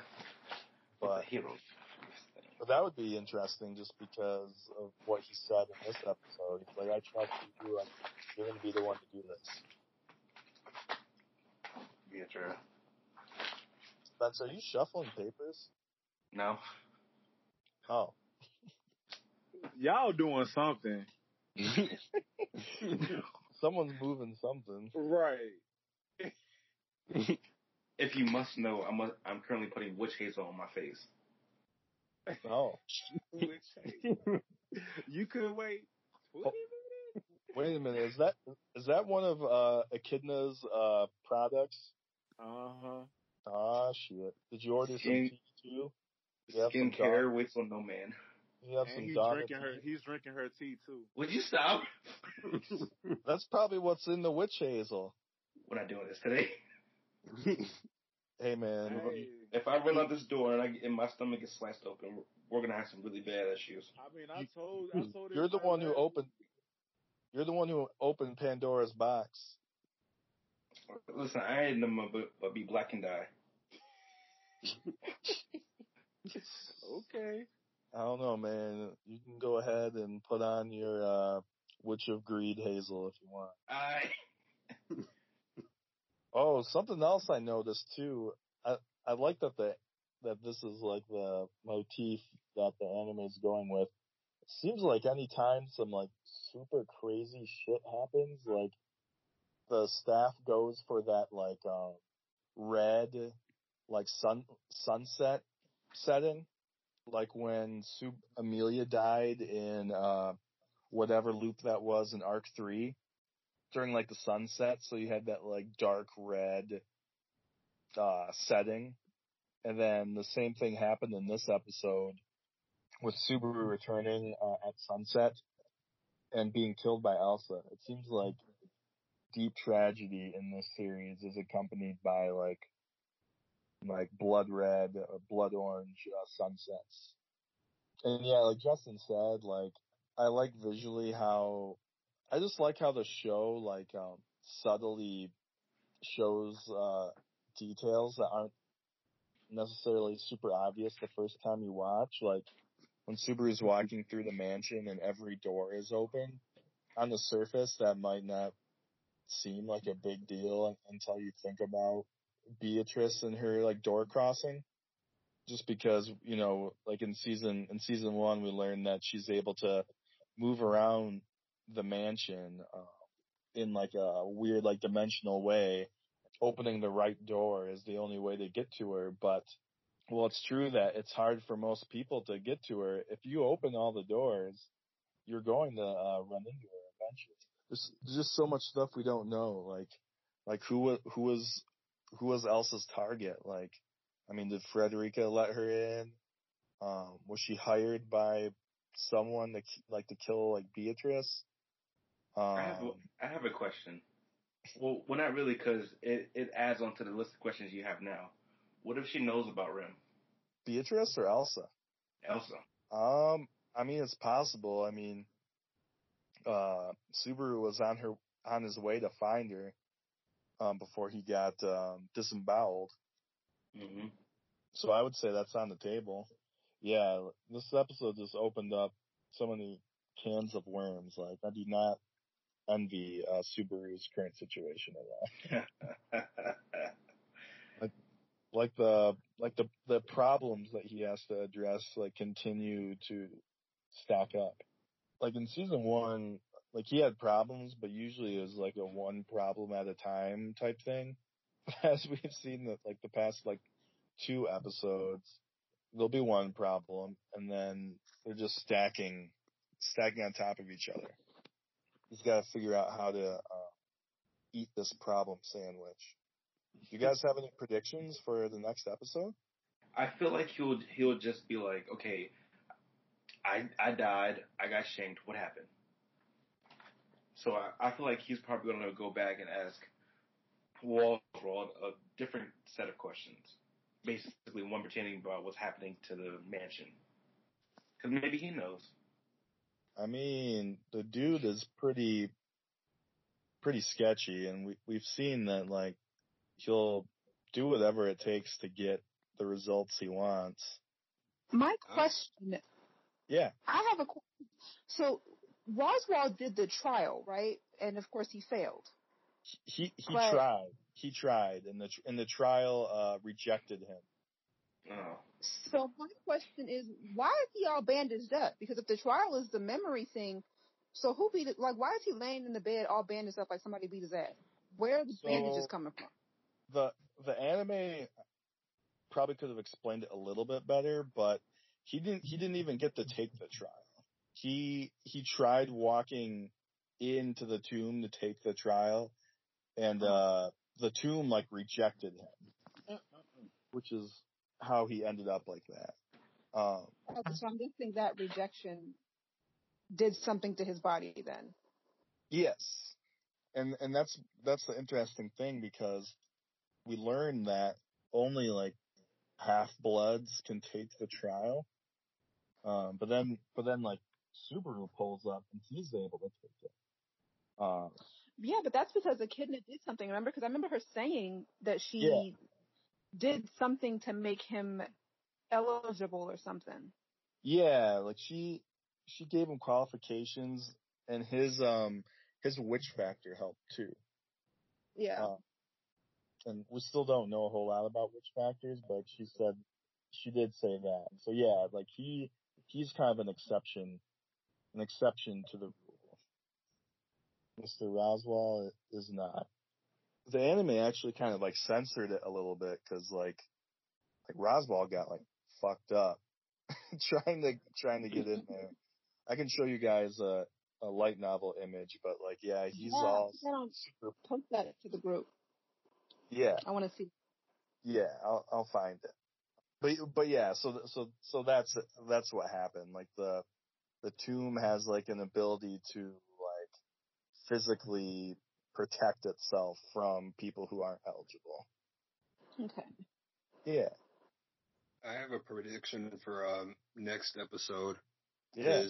But, hero. but that would be interesting just because of what he said in this episode. He's like, I trust you. You're going to be the one to do this. Yeah, true. Spencer, are you shuffling papers? No. Oh. Y'all doing something. Someone's moving something. Right. if you must know, I'm a, I'm currently putting witch hazel on my face. Oh. you could wait. Wait a minute. Is that is that one of uh Echidna's uh products? Uh huh. Ah shit. Did you order Skin, some tea too? Skin care waits on no man. You have and some he's drinking tea? her. He's drinking her tea too. Would you stop? That's probably what's in the witch hazel. What I not doing this today. Hey man, Hey, If I run out this door and I and my stomach gets sliced open, we're gonna have some really bad issues. I mean, I told. I told. you're the one who opened. You're the one who opened Pandora's box. Listen, I ain't them but, but be black and die. Okay. I don't know, man. You can go ahead and put on your uh Witch of Greed hazel if you want. I Oh, something else I noticed too. I I like that the that this is like the motif that the anime is going with. It seems like anytime some like super crazy shit happens, like the staff goes for that like um red like sun sunset setting, like when Sub Emilia died in uh whatever loop that was in Arc Three during like the sunset, so you had that like dark red uh setting. And then the same thing happened in this episode with Subaru returning uh, at sunset and being killed by Elsa. It seems like deep tragedy in this series is accompanied by like like blood red or blood orange uh, sunsets. And yeah, like Justin said, like I like visually how I just like how the show like um subtly shows uh details that aren't necessarily super obvious the first time you watch. Like when Subaru's walking through the mansion and every door is open, on the surface that might not seem like a big deal until you think about Beatrice and her like door crossing. Just because, you know, like in season, in season one, we learned that she's able to move around the mansion, uh, in like a weird, like dimensional way. Opening the right door is the only way to get to her, but well, it's true that it's hard for most people to get to her. If you open all the doors, you're going to uh, run into her eventually. There's, just so much stuff we don't know. Like, like who who was who was Elsa's target? Like, I mean, did Frederica let her in? Um, was she hired by someone to like to kill like Beatrice? Um, I have a, I have a question. Well, well, not really, because it it adds on to the list of questions you have now. What if she knows about Rem, Beatrice or Elsa? Elsa? Um, I mean, it's possible. I mean, uh, Subaru was on her on his way to find her um, before he got um, disemboweled. Mm-hmm. So I would say that's on the table. Yeah, this episode just opened up so many cans of worms. Like I do not envy uh, Subaru's current situation at all. Like the like the the problems that he has to address like continue to stack up. Like in season one, like he had problems, but usually it was like a one problem at a time type thing. As we've seen that like the past like two episodes, there'll be one problem and then they're just stacking stacking on top of each other. He's got to figure out how to uh, eat this problem sandwich. You guys have any predictions for the next episode? I feel like he'll he'll just be like, okay, I I died, I got shanked. What happened? So I, I feel like he's probably going to go back and ask Walter a different set of questions, basically one pertaining about what's happening to the mansion, because maybe he knows. I mean, the dude is pretty, pretty sketchy, and we we've seen that like he'll do whatever it takes to get the results he wants. My question, Yeah, I have a question. So Roswaal did the trial, right? And of course he failed. he he But- tried, he tried, and the and the trial uh rejected him. Oh, So my question is, why is he all bandaged up? Because if the trial is the memory thing, so who beat it? Like, why is he laying in the bed all bandaged up like somebody beat his ass? Where are the So- bandages coming from? the the anime probably could have explained it a little bit better, but he didn't he didn't even get to take the trial. He he tried walking into the tomb to take the trial and uh the tomb like rejected him. Which is how he ended up like that. Um so I'm guessing that rejection did something to his body then. Yes. And and that's that's the interesting thing because we learned that only like half bloods can take the trial. Um but then but then like Subaru pulls up and he's able to take it. Um Yeah, but that's because Echidna did something. Remember? Because I remember her saying that she Yeah. did something to make him eligible or something. yeah, like she she gave him qualifications and his um his witch factor helped too. Yeah. Uh, and we still don't know a whole lot about witch factors, but she said she did say that. So yeah, like he he's kind of an exception an exception to the rule. Mr. Roswaal is not. The anime actually kind of like censored it a little bit because like, like Roswaal got like fucked up trying to trying to get in there. I can show you guys a, a light novel image, but like, yeah, he's yeah, all super. Post that to the group. Yeah, I want to see. Yeah, I'll I'll find it. But but yeah, so so so that's that's what happened. Like the the tomb has like an ability to like physically protect itself from people who aren't eligible. Okay. Yeah. I have a prediction for um next episode. Yeah.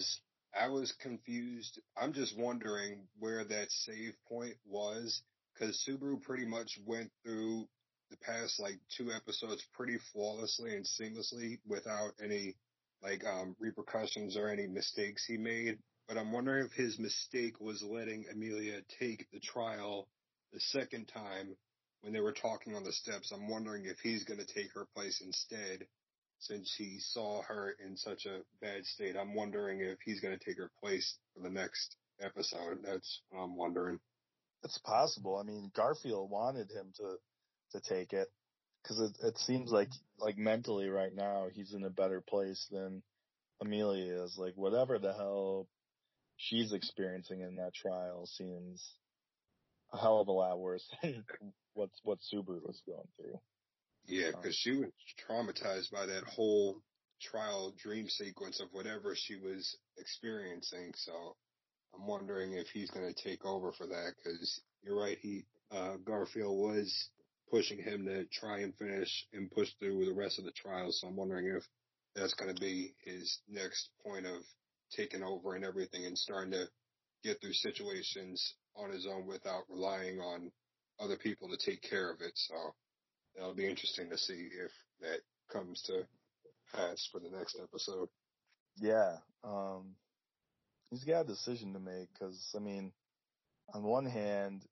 I was confused. I'm just wondering where that save point was because Subaru pretty much went through the past like two episodes pretty flawlessly and seamlessly without any like um repercussions or any mistakes he made. But I'm wondering if his mistake was letting Emilia take the trial the second time when they were talking on the steps. I'm wondering if he's going to take her place instead since he saw her in such a bad state. I'm wondering if he's going to take her place for the next episode. That's what I'm wondering. It's possible. I mean, Garfiel wanted him to to take it because it, it seems like like mentally right now he's in a better place than Emilia is. Like whatever the hell she's experiencing in that trial seems a hell of a lot worse than what what Subaru was going through. Yeah, because she was traumatized by that whole trial dream sequence of whatever she was experiencing. So I'm wondering if he's going to take over for that because you're right. He, uh, Garfiel was pushing him to try and finish and push through the rest of the trial. So I'm wondering if that's going to be his next point of taking over and everything and starting to get through situations on his own without relying on other people to take care of it. So that'll be interesting to see if that comes to pass for the next episode. Yeah. Um, he's got a decision to make because, I mean, on one hand,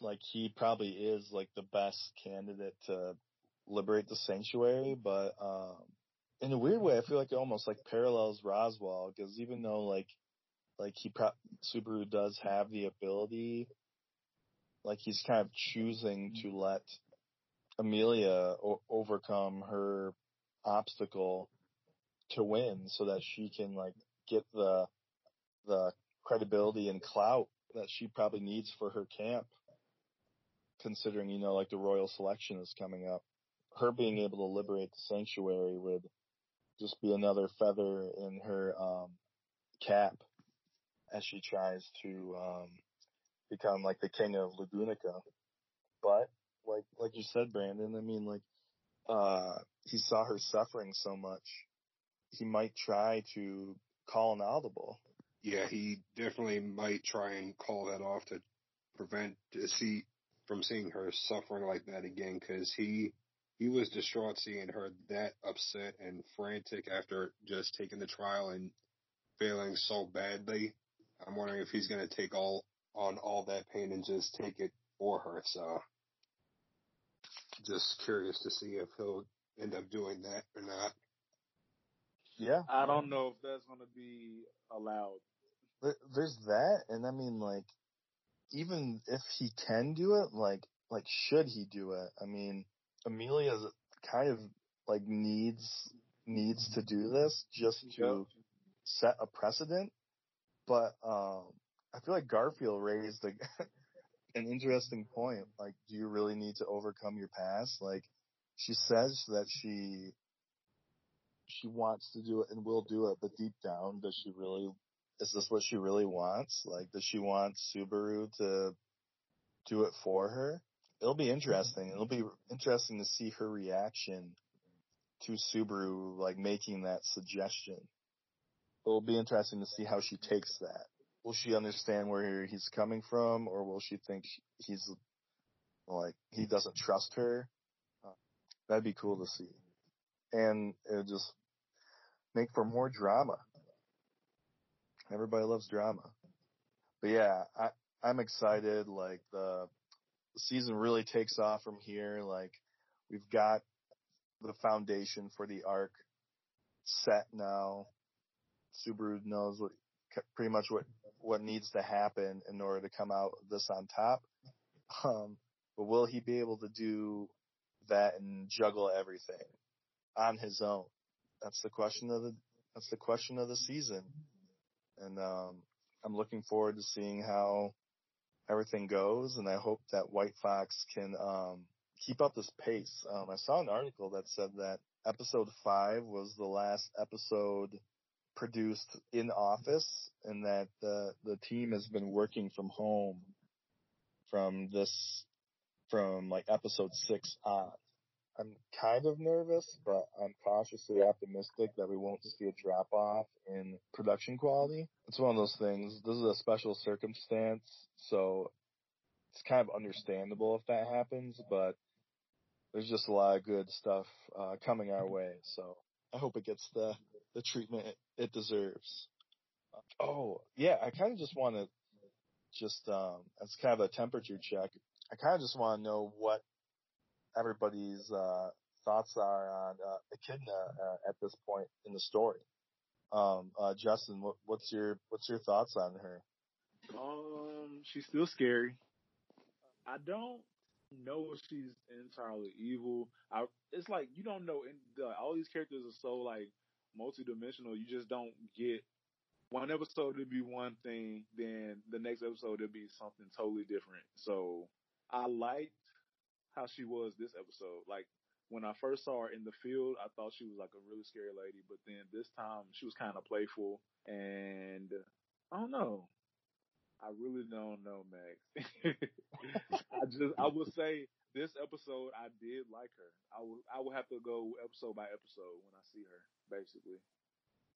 like he probably is like the best candidate to liberate the sanctuary, but um, in a weird way, I feel like it almost like parallels Roswaal because even though like like he pro- Subaru does have the ability, like he's kind of choosing to let Emilia o- overcome her obstacle to win so that she can like get the the credibility and clout that she probably needs for her camp considering, you know, like the royal selection is coming up. Her being able to liberate the sanctuary would just be another feather in her um, cap as she tries to um, become like the king of Lugunica. But like like you said, Brandon, I mean like uh he saw her suffering so much, he might try to call an audible. Yeah, he definitely might try and call that off to prevent see from seeing her suffering like that again because he he was distraught seeing her that upset and frantic after just taking the trial and failing so badly. I'm wondering if he's going to take all on all that pain and just take it for her. So just curious to see if he'll end up doing that or not. Yeah. I don't know if that's going to be allowed. There's that, and I mean, like, even if he can do it, like, like, should he do it? I mean, Emilia kind of like needs needs to do this just to set a precedent. But um, I feel like Garfiel raised a, an interesting point. Like, do you really need to overcome your past? Like, she says that she she wants to do it and will do it, but deep down, does she really? Is this what she really wants? Like, does she want Subaru to do it for her? It'll be mm-hmm. interesting. It'll be interesting to see her reaction to Subaru like making that suggestion. It'll be interesting to see how she takes that. Will she understand where he's coming from, or will she think he's like he doesn't trust her? That'd be cool to see, and it just make for more drama. Everybody loves drama, but yeah, I I'm excited. Like the season really takes off from here. Like we've got the foundation for the arc set now. Subaru knows what pretty much what what needs to happen in order to come out this on top. Um, but will he be able to do that and juggle everything on his own? That's the question of the that's the question of the season. And um, I'm looking forward to seeing how everything goes, and I hope that White Fox can um, keep up this pace. Um, I saw an article that said that episode five was the last episode produced in office, and that the the team has been working from home from this from like episode six on. I'm kind of nervous, but I'm cautiously optimistic that we won't see a drop off in production quality. It's one of those things. This is a special circumstance, so it's kind of understandable if that happens, but there's just a lot of good stuff uh, coming our way. So I hope it gets the the treatment it, it deserves. Oh yeah, I kind of just want to just um, as kind of a temperature check. I kind of just want to know what everybody's uh, thoughts are on uh, Echidna uh, at this point in the story. Um, uh, Justin, what, what's your what's your thoughts on her? Um, she's still scary. I don't know if she's entirely evil. I it's like you don't know. In the, all these characters are so like multidimensional. You just don't get one episode to be one thing, then the next episode to be something totally different. So I liked how she was this episode. Like when I first saw her in the field, I thought she was like a really scary lady, but then this time she was kind of playful and I don't know. I really don't know, Max. I just I would say this episode I did like her. I would I would have to go episode by episode when I see her, basically.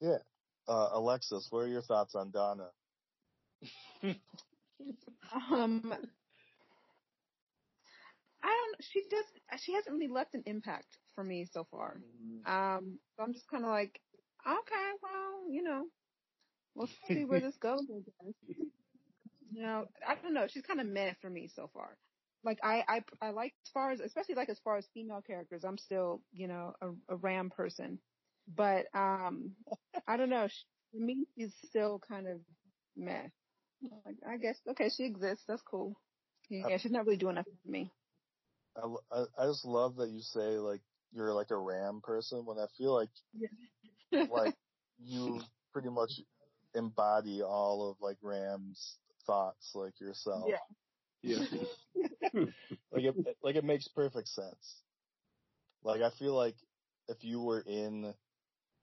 Yeah. Uh, Alexis, what are your thoughts on Donna? um, I don't. She does. She hasn't really left an impact for me so far. Mm-hmm. Um, so I'm just kind of like, okay, well, you know, we'll see where this goes. You know, I don't know. She's kind of meh for me so far. Like I, I, I like as far as, especially like as far as female characters, I'm still, you know, a, a Ram person. But um, I don't know. She, for me, she's still kind of meh. Like, I guess okay, she exists. That's cool. Yeah, she's not really doing nothing for me. I, I, I just love that you say like you're like a Ram person when I feel like Yeah. like you pretty much embody all of like Ram's thoughts like yourself. Yeah. Yeah. Like it like it makes perfect sense. Like I feel like if you were in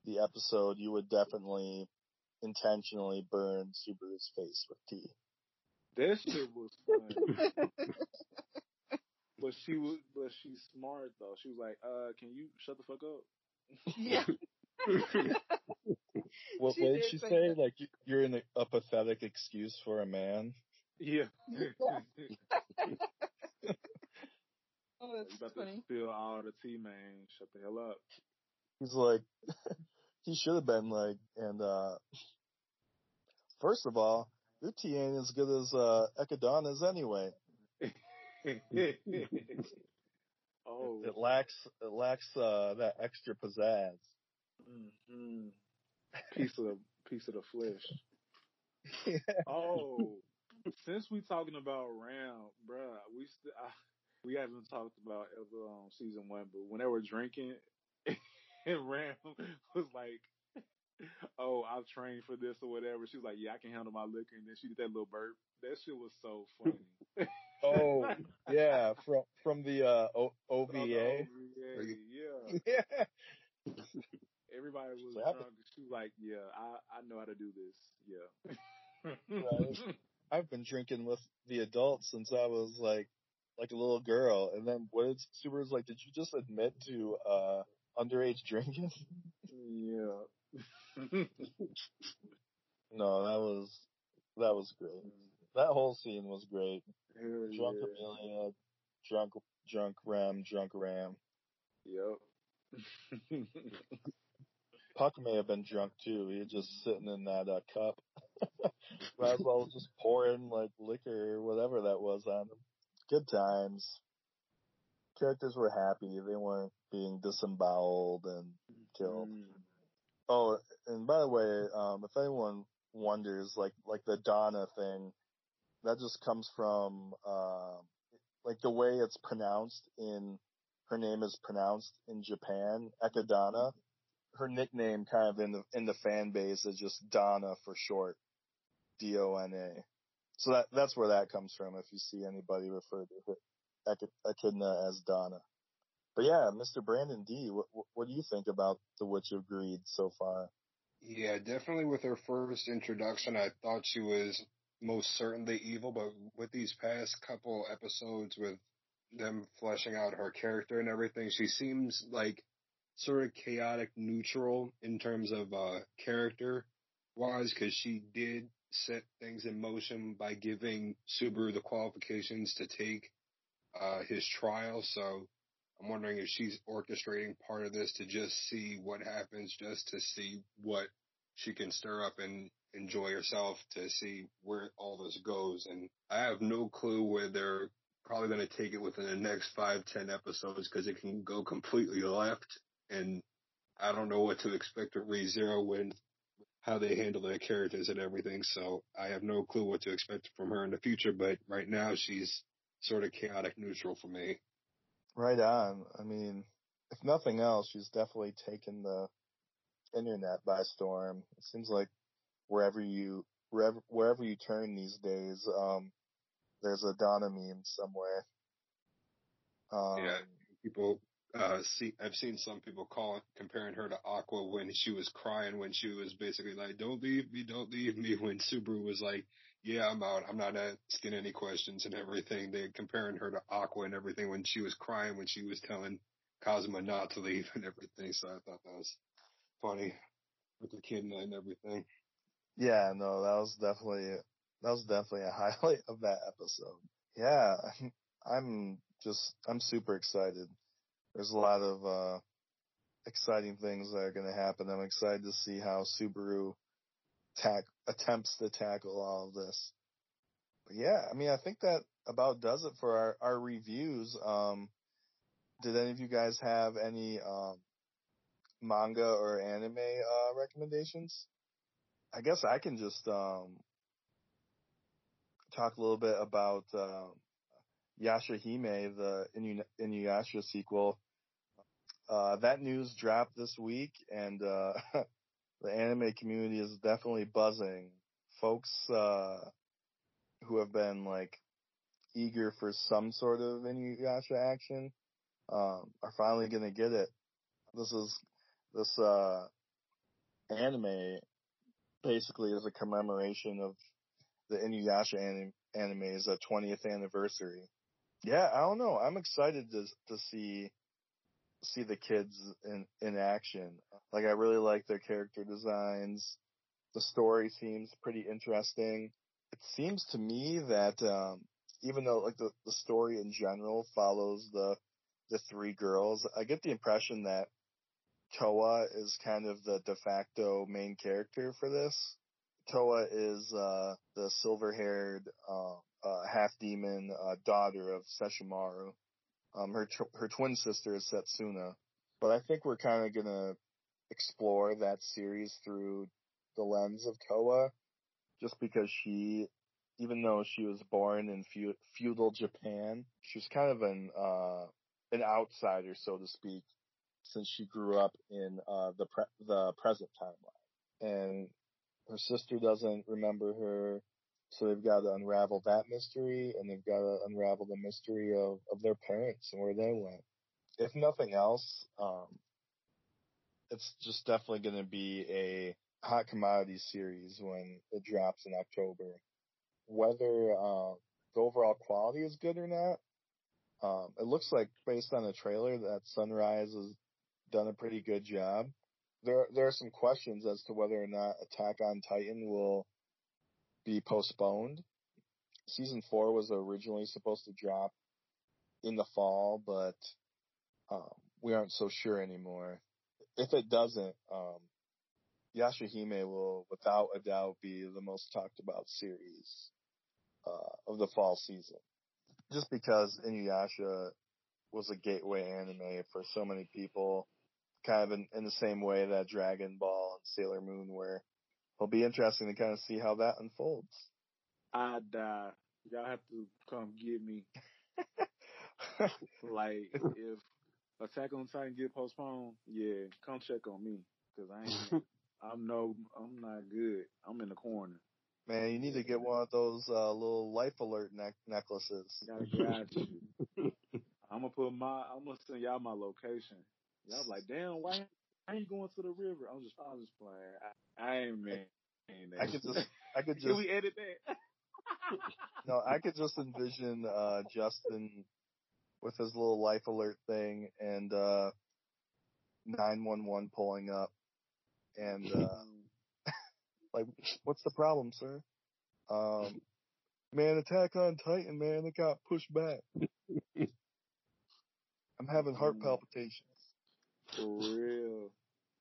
the episode, you would definitely intentionally burn Subaru's face with tea. That shit was funny. but she was, but she's smart though. She was like, "Uh, can you shut the fuck up?" yeah. What, She what did did she say say? Like you- you're in a, a pathetic excuse for a man. Yeah. Oh, that's about funny. to spill all the tea, man. Shut the hell up. He's like, he should have been like, and uh, first of all, your tea ain't as good as uh, Echidna's anyway. Oh. It lacks it lacks uh, that extra pizzazz. hmm Piece of the piece of the flesh. Oh, since we talking about Ram, bruh, we st- I, we haven't talked about ever um, season one, but when they were drinking, and Ram was like, "Oh, I've trained for this or whatever." She was like, "Yeah, I can handle my liquor," and then she did that little burp. That shit was so funny. Oh yeah, from from the uh, o- OVA. OVA, yeah. Yeah. Everybody was So drunk. She was like, "Yeah, I I know how to do this." Yeah. Right. I've been drinking with the adults since I was like like a little girl, and then what did Subaru's like? Did you just admit to uh underage drinking? Yeah. No, that was that was great. That whole scene was great. Hell Drunk yeah. Emilia, drunk drunk Ram, drunk Ram. Yep. Puck may have been drunk too. He was just sitting in that uh, cup. Roswaal was just pouring like liquor or whatever that was on him. Good times. Characters were happy. They weren't being disemboweled and killed. Mm. Oh, and by the way, um, if anyone wonders, like like the Donna thing, that just comes from uh, like the way it's pronounced in her name is pronounced in Japan, Ekadana. Her nickname kind of in the in the fan base is just Donna for short. D O N A. So that that's where that comes from if you see anybody refer to Echidna as Donna. But yeah, Mr. Brandon D, what, what do you think about The Witch of Greed so far? Yeah, definitely with her first introduction, I thought she was most certainly evil, but with these past couple episodes with them fleshing out her character and everything, she seems like sort of chaotic neutral in terms of uh character wise because she did set things in motion by giving Subaru the qualifications to take uh his trial. So I'm wondering if she's orchestrating part of this to just see what happens, just to see what she can stir up and enjoy yourself to see where all this goes. And I have no clue where they're probably going to take it within the next five, ten episodes because it can go completely left. And I don't know what to expect with ReZero when how they handle their characters and everything. So I have no clue what to expect from her in the future. But right now she's sort of chaotic neutral for me. Right on. I mean, if nothing else, she's definitely taken the internet by storm. It seems like wherever you wherever wherever you turn these days, um, there's a Donna meme somewhere. Um, yeah, people uh, see. I've seen some people call comparing her to Aqua when she was crying when she was basically like, "Don't leave me, don't leave me." When Subaru was like, "Yeah, I'm out. I'm not asking any questions and everything." They're comparing her to Aqua and everything when she was crying when she was telling Kazuma not to leave and everything. So I thought that was funny with the kid and everything. Yeah, no, that was definitely that was definitely a highlight of that episode. Yeah, I'm just I'm super excited. There's a lot of uh exciting things that are going to happen. I'm excited to see how Subaru tack attempts to tackle all of this. But yeah, I mean, I think that about does it for our our reviews. Um, did any of you guys have any um manga or anime uh recommendations? I guess I can just um talk a little bit about um, Yashahime, the Inu- Inuyasha sequel. Uh, that news dropped this week, and uh, the anime community is definitely buzzing. Folks uh, who have been like eager for some sort of Inuyasha action um, are finally gonna get it. This is this uh, anime basically is a commemoration of the Inuyasha anim- anime's 20th anniversary. Yeah, I don't know. I'm excited to to see see the kids in in action. Like I really like their character designs. The story seems pretty interesting. It seems to me that um even though like the the story in general follows the the three girls, I get the impression that Towa is kind of the de facto main character for this. Towa is uh, the silver-haired uh, uh, half-demon uh, daughter of Sesshomaru. Um, her her twin sister is Setsuna, but I think we're kind of gonna explore that series through the lens of Towa, just because she, even though she was born in feudal Japan, she was kind of an uh, an outsider, so to speak, since she grew up in uh, the pre- the present timeline, and her sister doesn't remember her, so they've got to unravel that mystery, and they've got to unravel the mystery of of their parents and where they went. If nothing else, um, it's just definitely going to be a hot commodity series when it drops in October. Whether uh, the overall quality is good or not, um, it looks like based on the trailer that Sunrise has done a pretty good job. There, there are some questions as to whether or not Attack on Titan will be postponed. Season four was originally supposed to drop in the fall, but um, we aren't so sure anymore. If it doesn't, um, Yashahime will, without a doubt, be the most talked about series uh, of the fall season. Just because Inuyasha was a gateway anime for so many people, kind of in, in the same way that Dragon Ball and Sailor Moon were it'll be interesting to kind of see how that unfolds. I die. Y'all have to come get me. like if Attack on Titan get postponed, yeah, come check on me because I ain't. I'm no. I'm not good. I'm in the corner. Man, you need to get one of those uh, little life alert ne- necklaces. Gotta got you. I'm gonna put my. I'm gonna send y'all my location. Y'all like, damn, why? Why you going to the river? I'm just. I'm just playing. I, I ain't man. I could just. I could Can just. we edit that? No, I could just envision uh Justin with his little life alert thing and uh 911 pulling up and uh like what's the problem, sir? Um man, Attack on Titan, man, it got pushed back. I'm having heart Mm. palpitations. For real.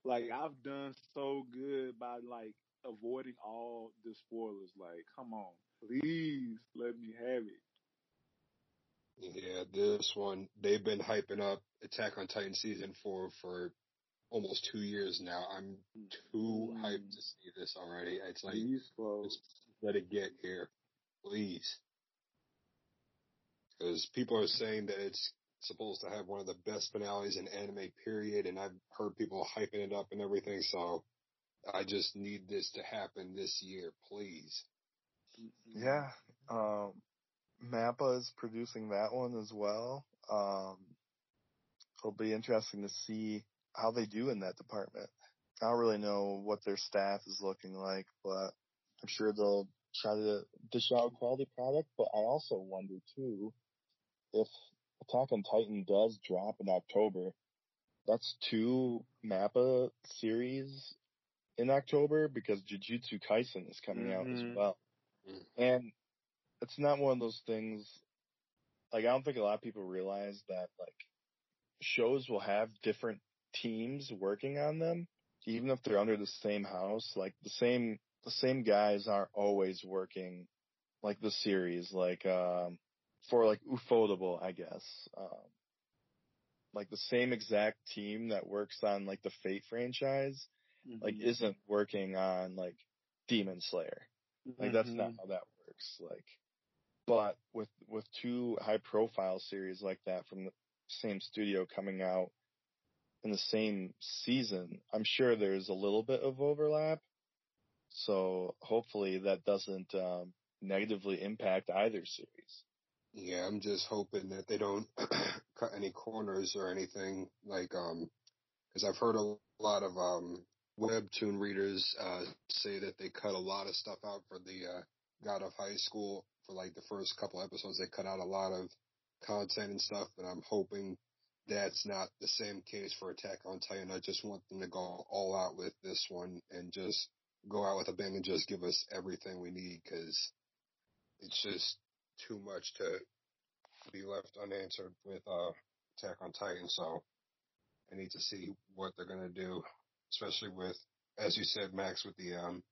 Like I've done so good by like avoiding all the spoilers. Like, come on, please let me have it. Yeah, this one they've been hyping up Attack on Titan season four for almost two years now. I'm too Mm. hyped to see this already. It's like These folks. just let it get here, please. Because people are saying that it's supposed to have one of the best finales in anime period, and I've heard people hyping it up and everything. So I just need this to happen this year, please. Yeah. Um Mappa is producing that one as well. Um it'll be interesting to see how they do in that department. I don't really know what their staff is looking like, but I'm sure they'll try to dish out quality product. But I also wonder too if Attack on Titan does drop in October. That's two Mappa series in October because Jujutsu Kaisen is coming out as Mhm. well. Mm. And it's not one of those things like I don't think a lot of people realize that like shows will have different teams working on them, even if they're under the same house. Like the same the same guys aren't always working like the series, like um for like Ufotable, I guess. Um like the same exact team that works on like the Fate franchise, like Mhm. isn't working on like Demon Slayer. Like that's not Mhm. how that works. Like, but with with two high profile series like that from the same studio coming out in the same season, I'm sure there's a little bit of overlap. So hopefully that doesn't um, negatively impact either series. Yeah, I'm just hoping that they don't cut any corners or anything like um because I've heard a lot of um webtoon readers uh say that they cut a lot of stuff out for the uh God of High School for like the first couple episodes they cut out a lot of content and stuff but I'm hoping that's not the same case for Attack on Titan. I just want them to go all out with this one and just go out with a bang and just give us everything we need because it's just too much to be left unanswered with uh, Attack on Titan. So I need to see what they're gonna do, especially with, as you said, Max, with the um,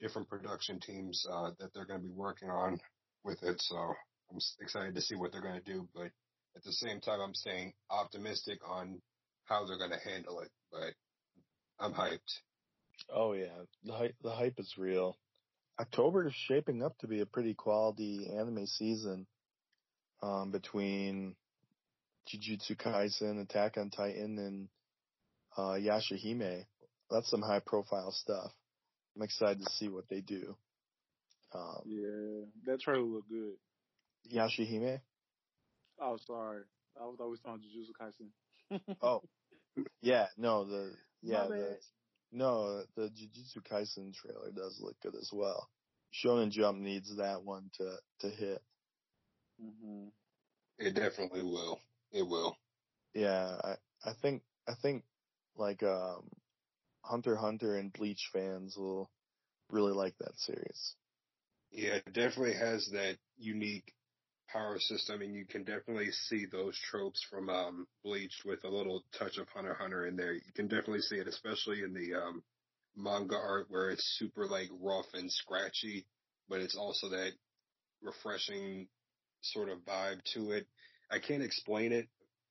different production teams uh, that they're gonna be working on with it. So I'm excited to see what they're gonna do, but at the same time, I'm staying optimistic on how they're gonna handle it. But I'm hyped. Oh yeah, the hype the hype is real. October is shaping up to be a pretty quality anime season. Um, between Jujutsu Kaisen, Attack on Titan, and uh, Yashahime. That's some high profile stuff. I'm excited to see what they do. Um, Yeah, that trailer looked good. Yashahime. Oh, sorry. I was always talking Jujutsu Kaisen. Oh, yeah, no, the yeah, the. No, the Jujutsu Kaisen trailer does look good as well. Shonen Jump needs that one to to hit. hmm It definitely will. It will. Yeah, I I think I think like um Hunter Hunter and Bleach fans will really like that series. Yeah, it definitely has that unique power system, and you can definitely see those tropes from um, Bleach with a little touch of Hunter Hunter in there. You can definitely see it, especially in the um, manga art where it's super like rough and scratchy, but it's also that refreshing sort of vibe to it. I can't explain it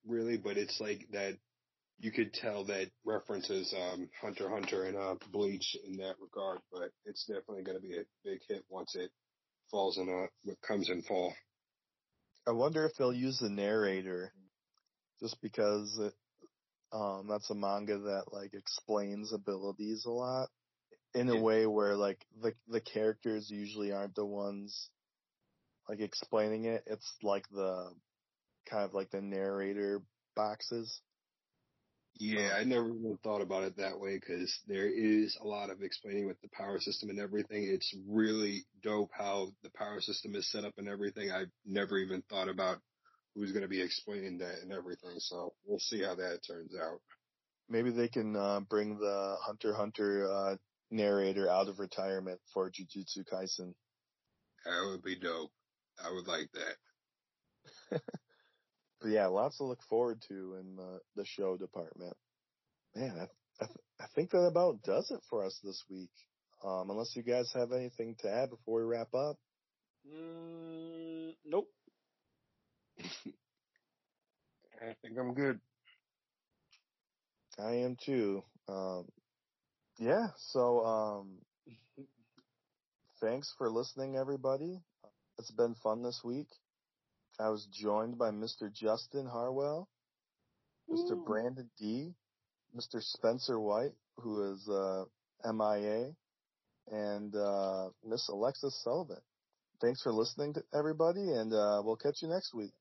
really, but it's like that you could tell that references um, Hunter Hunter and uh, Bleach in that regard, but it's definitely going to be a big hit once it falls in a what comes in fall. I wonder if they'll use the narrator, just because it, um, that's a manga that like explains abilities a lot in a way where like the the characters usually aren't the ones like explaining it. It's like the kind of like the narrator boxes. Yeah, I never even thought about it that way because there is a lot of explaining with the power system and everything. It's really dope how the power system is set up and everything. I never even thought about who's going to be explaining that and everything. So we'll see how that turns out. Maybe they can uh, bring the Hunter Hunter uh, narrator out of retirement for Jujutsu Kaisen. That would be dope. I would like that. But yeah, lots to look forward to in the, the show department. Man, I, I, th- I think that about does it for us this week. Um, unless you guys have anything to add before we wrap up. Mm, nope. I think I'm good. I am too. Um, yeah, so um, thanks for listening, everybody. It's been fun this week. I was joined by Mr. Justin Harwell, Mr. Woo. Brandon D, Mr. Spencer White, who is uh, MIA, and uh, Miss Alexis Sullivan. Thanks for listening to everybody, and uh, we'll catch you next week.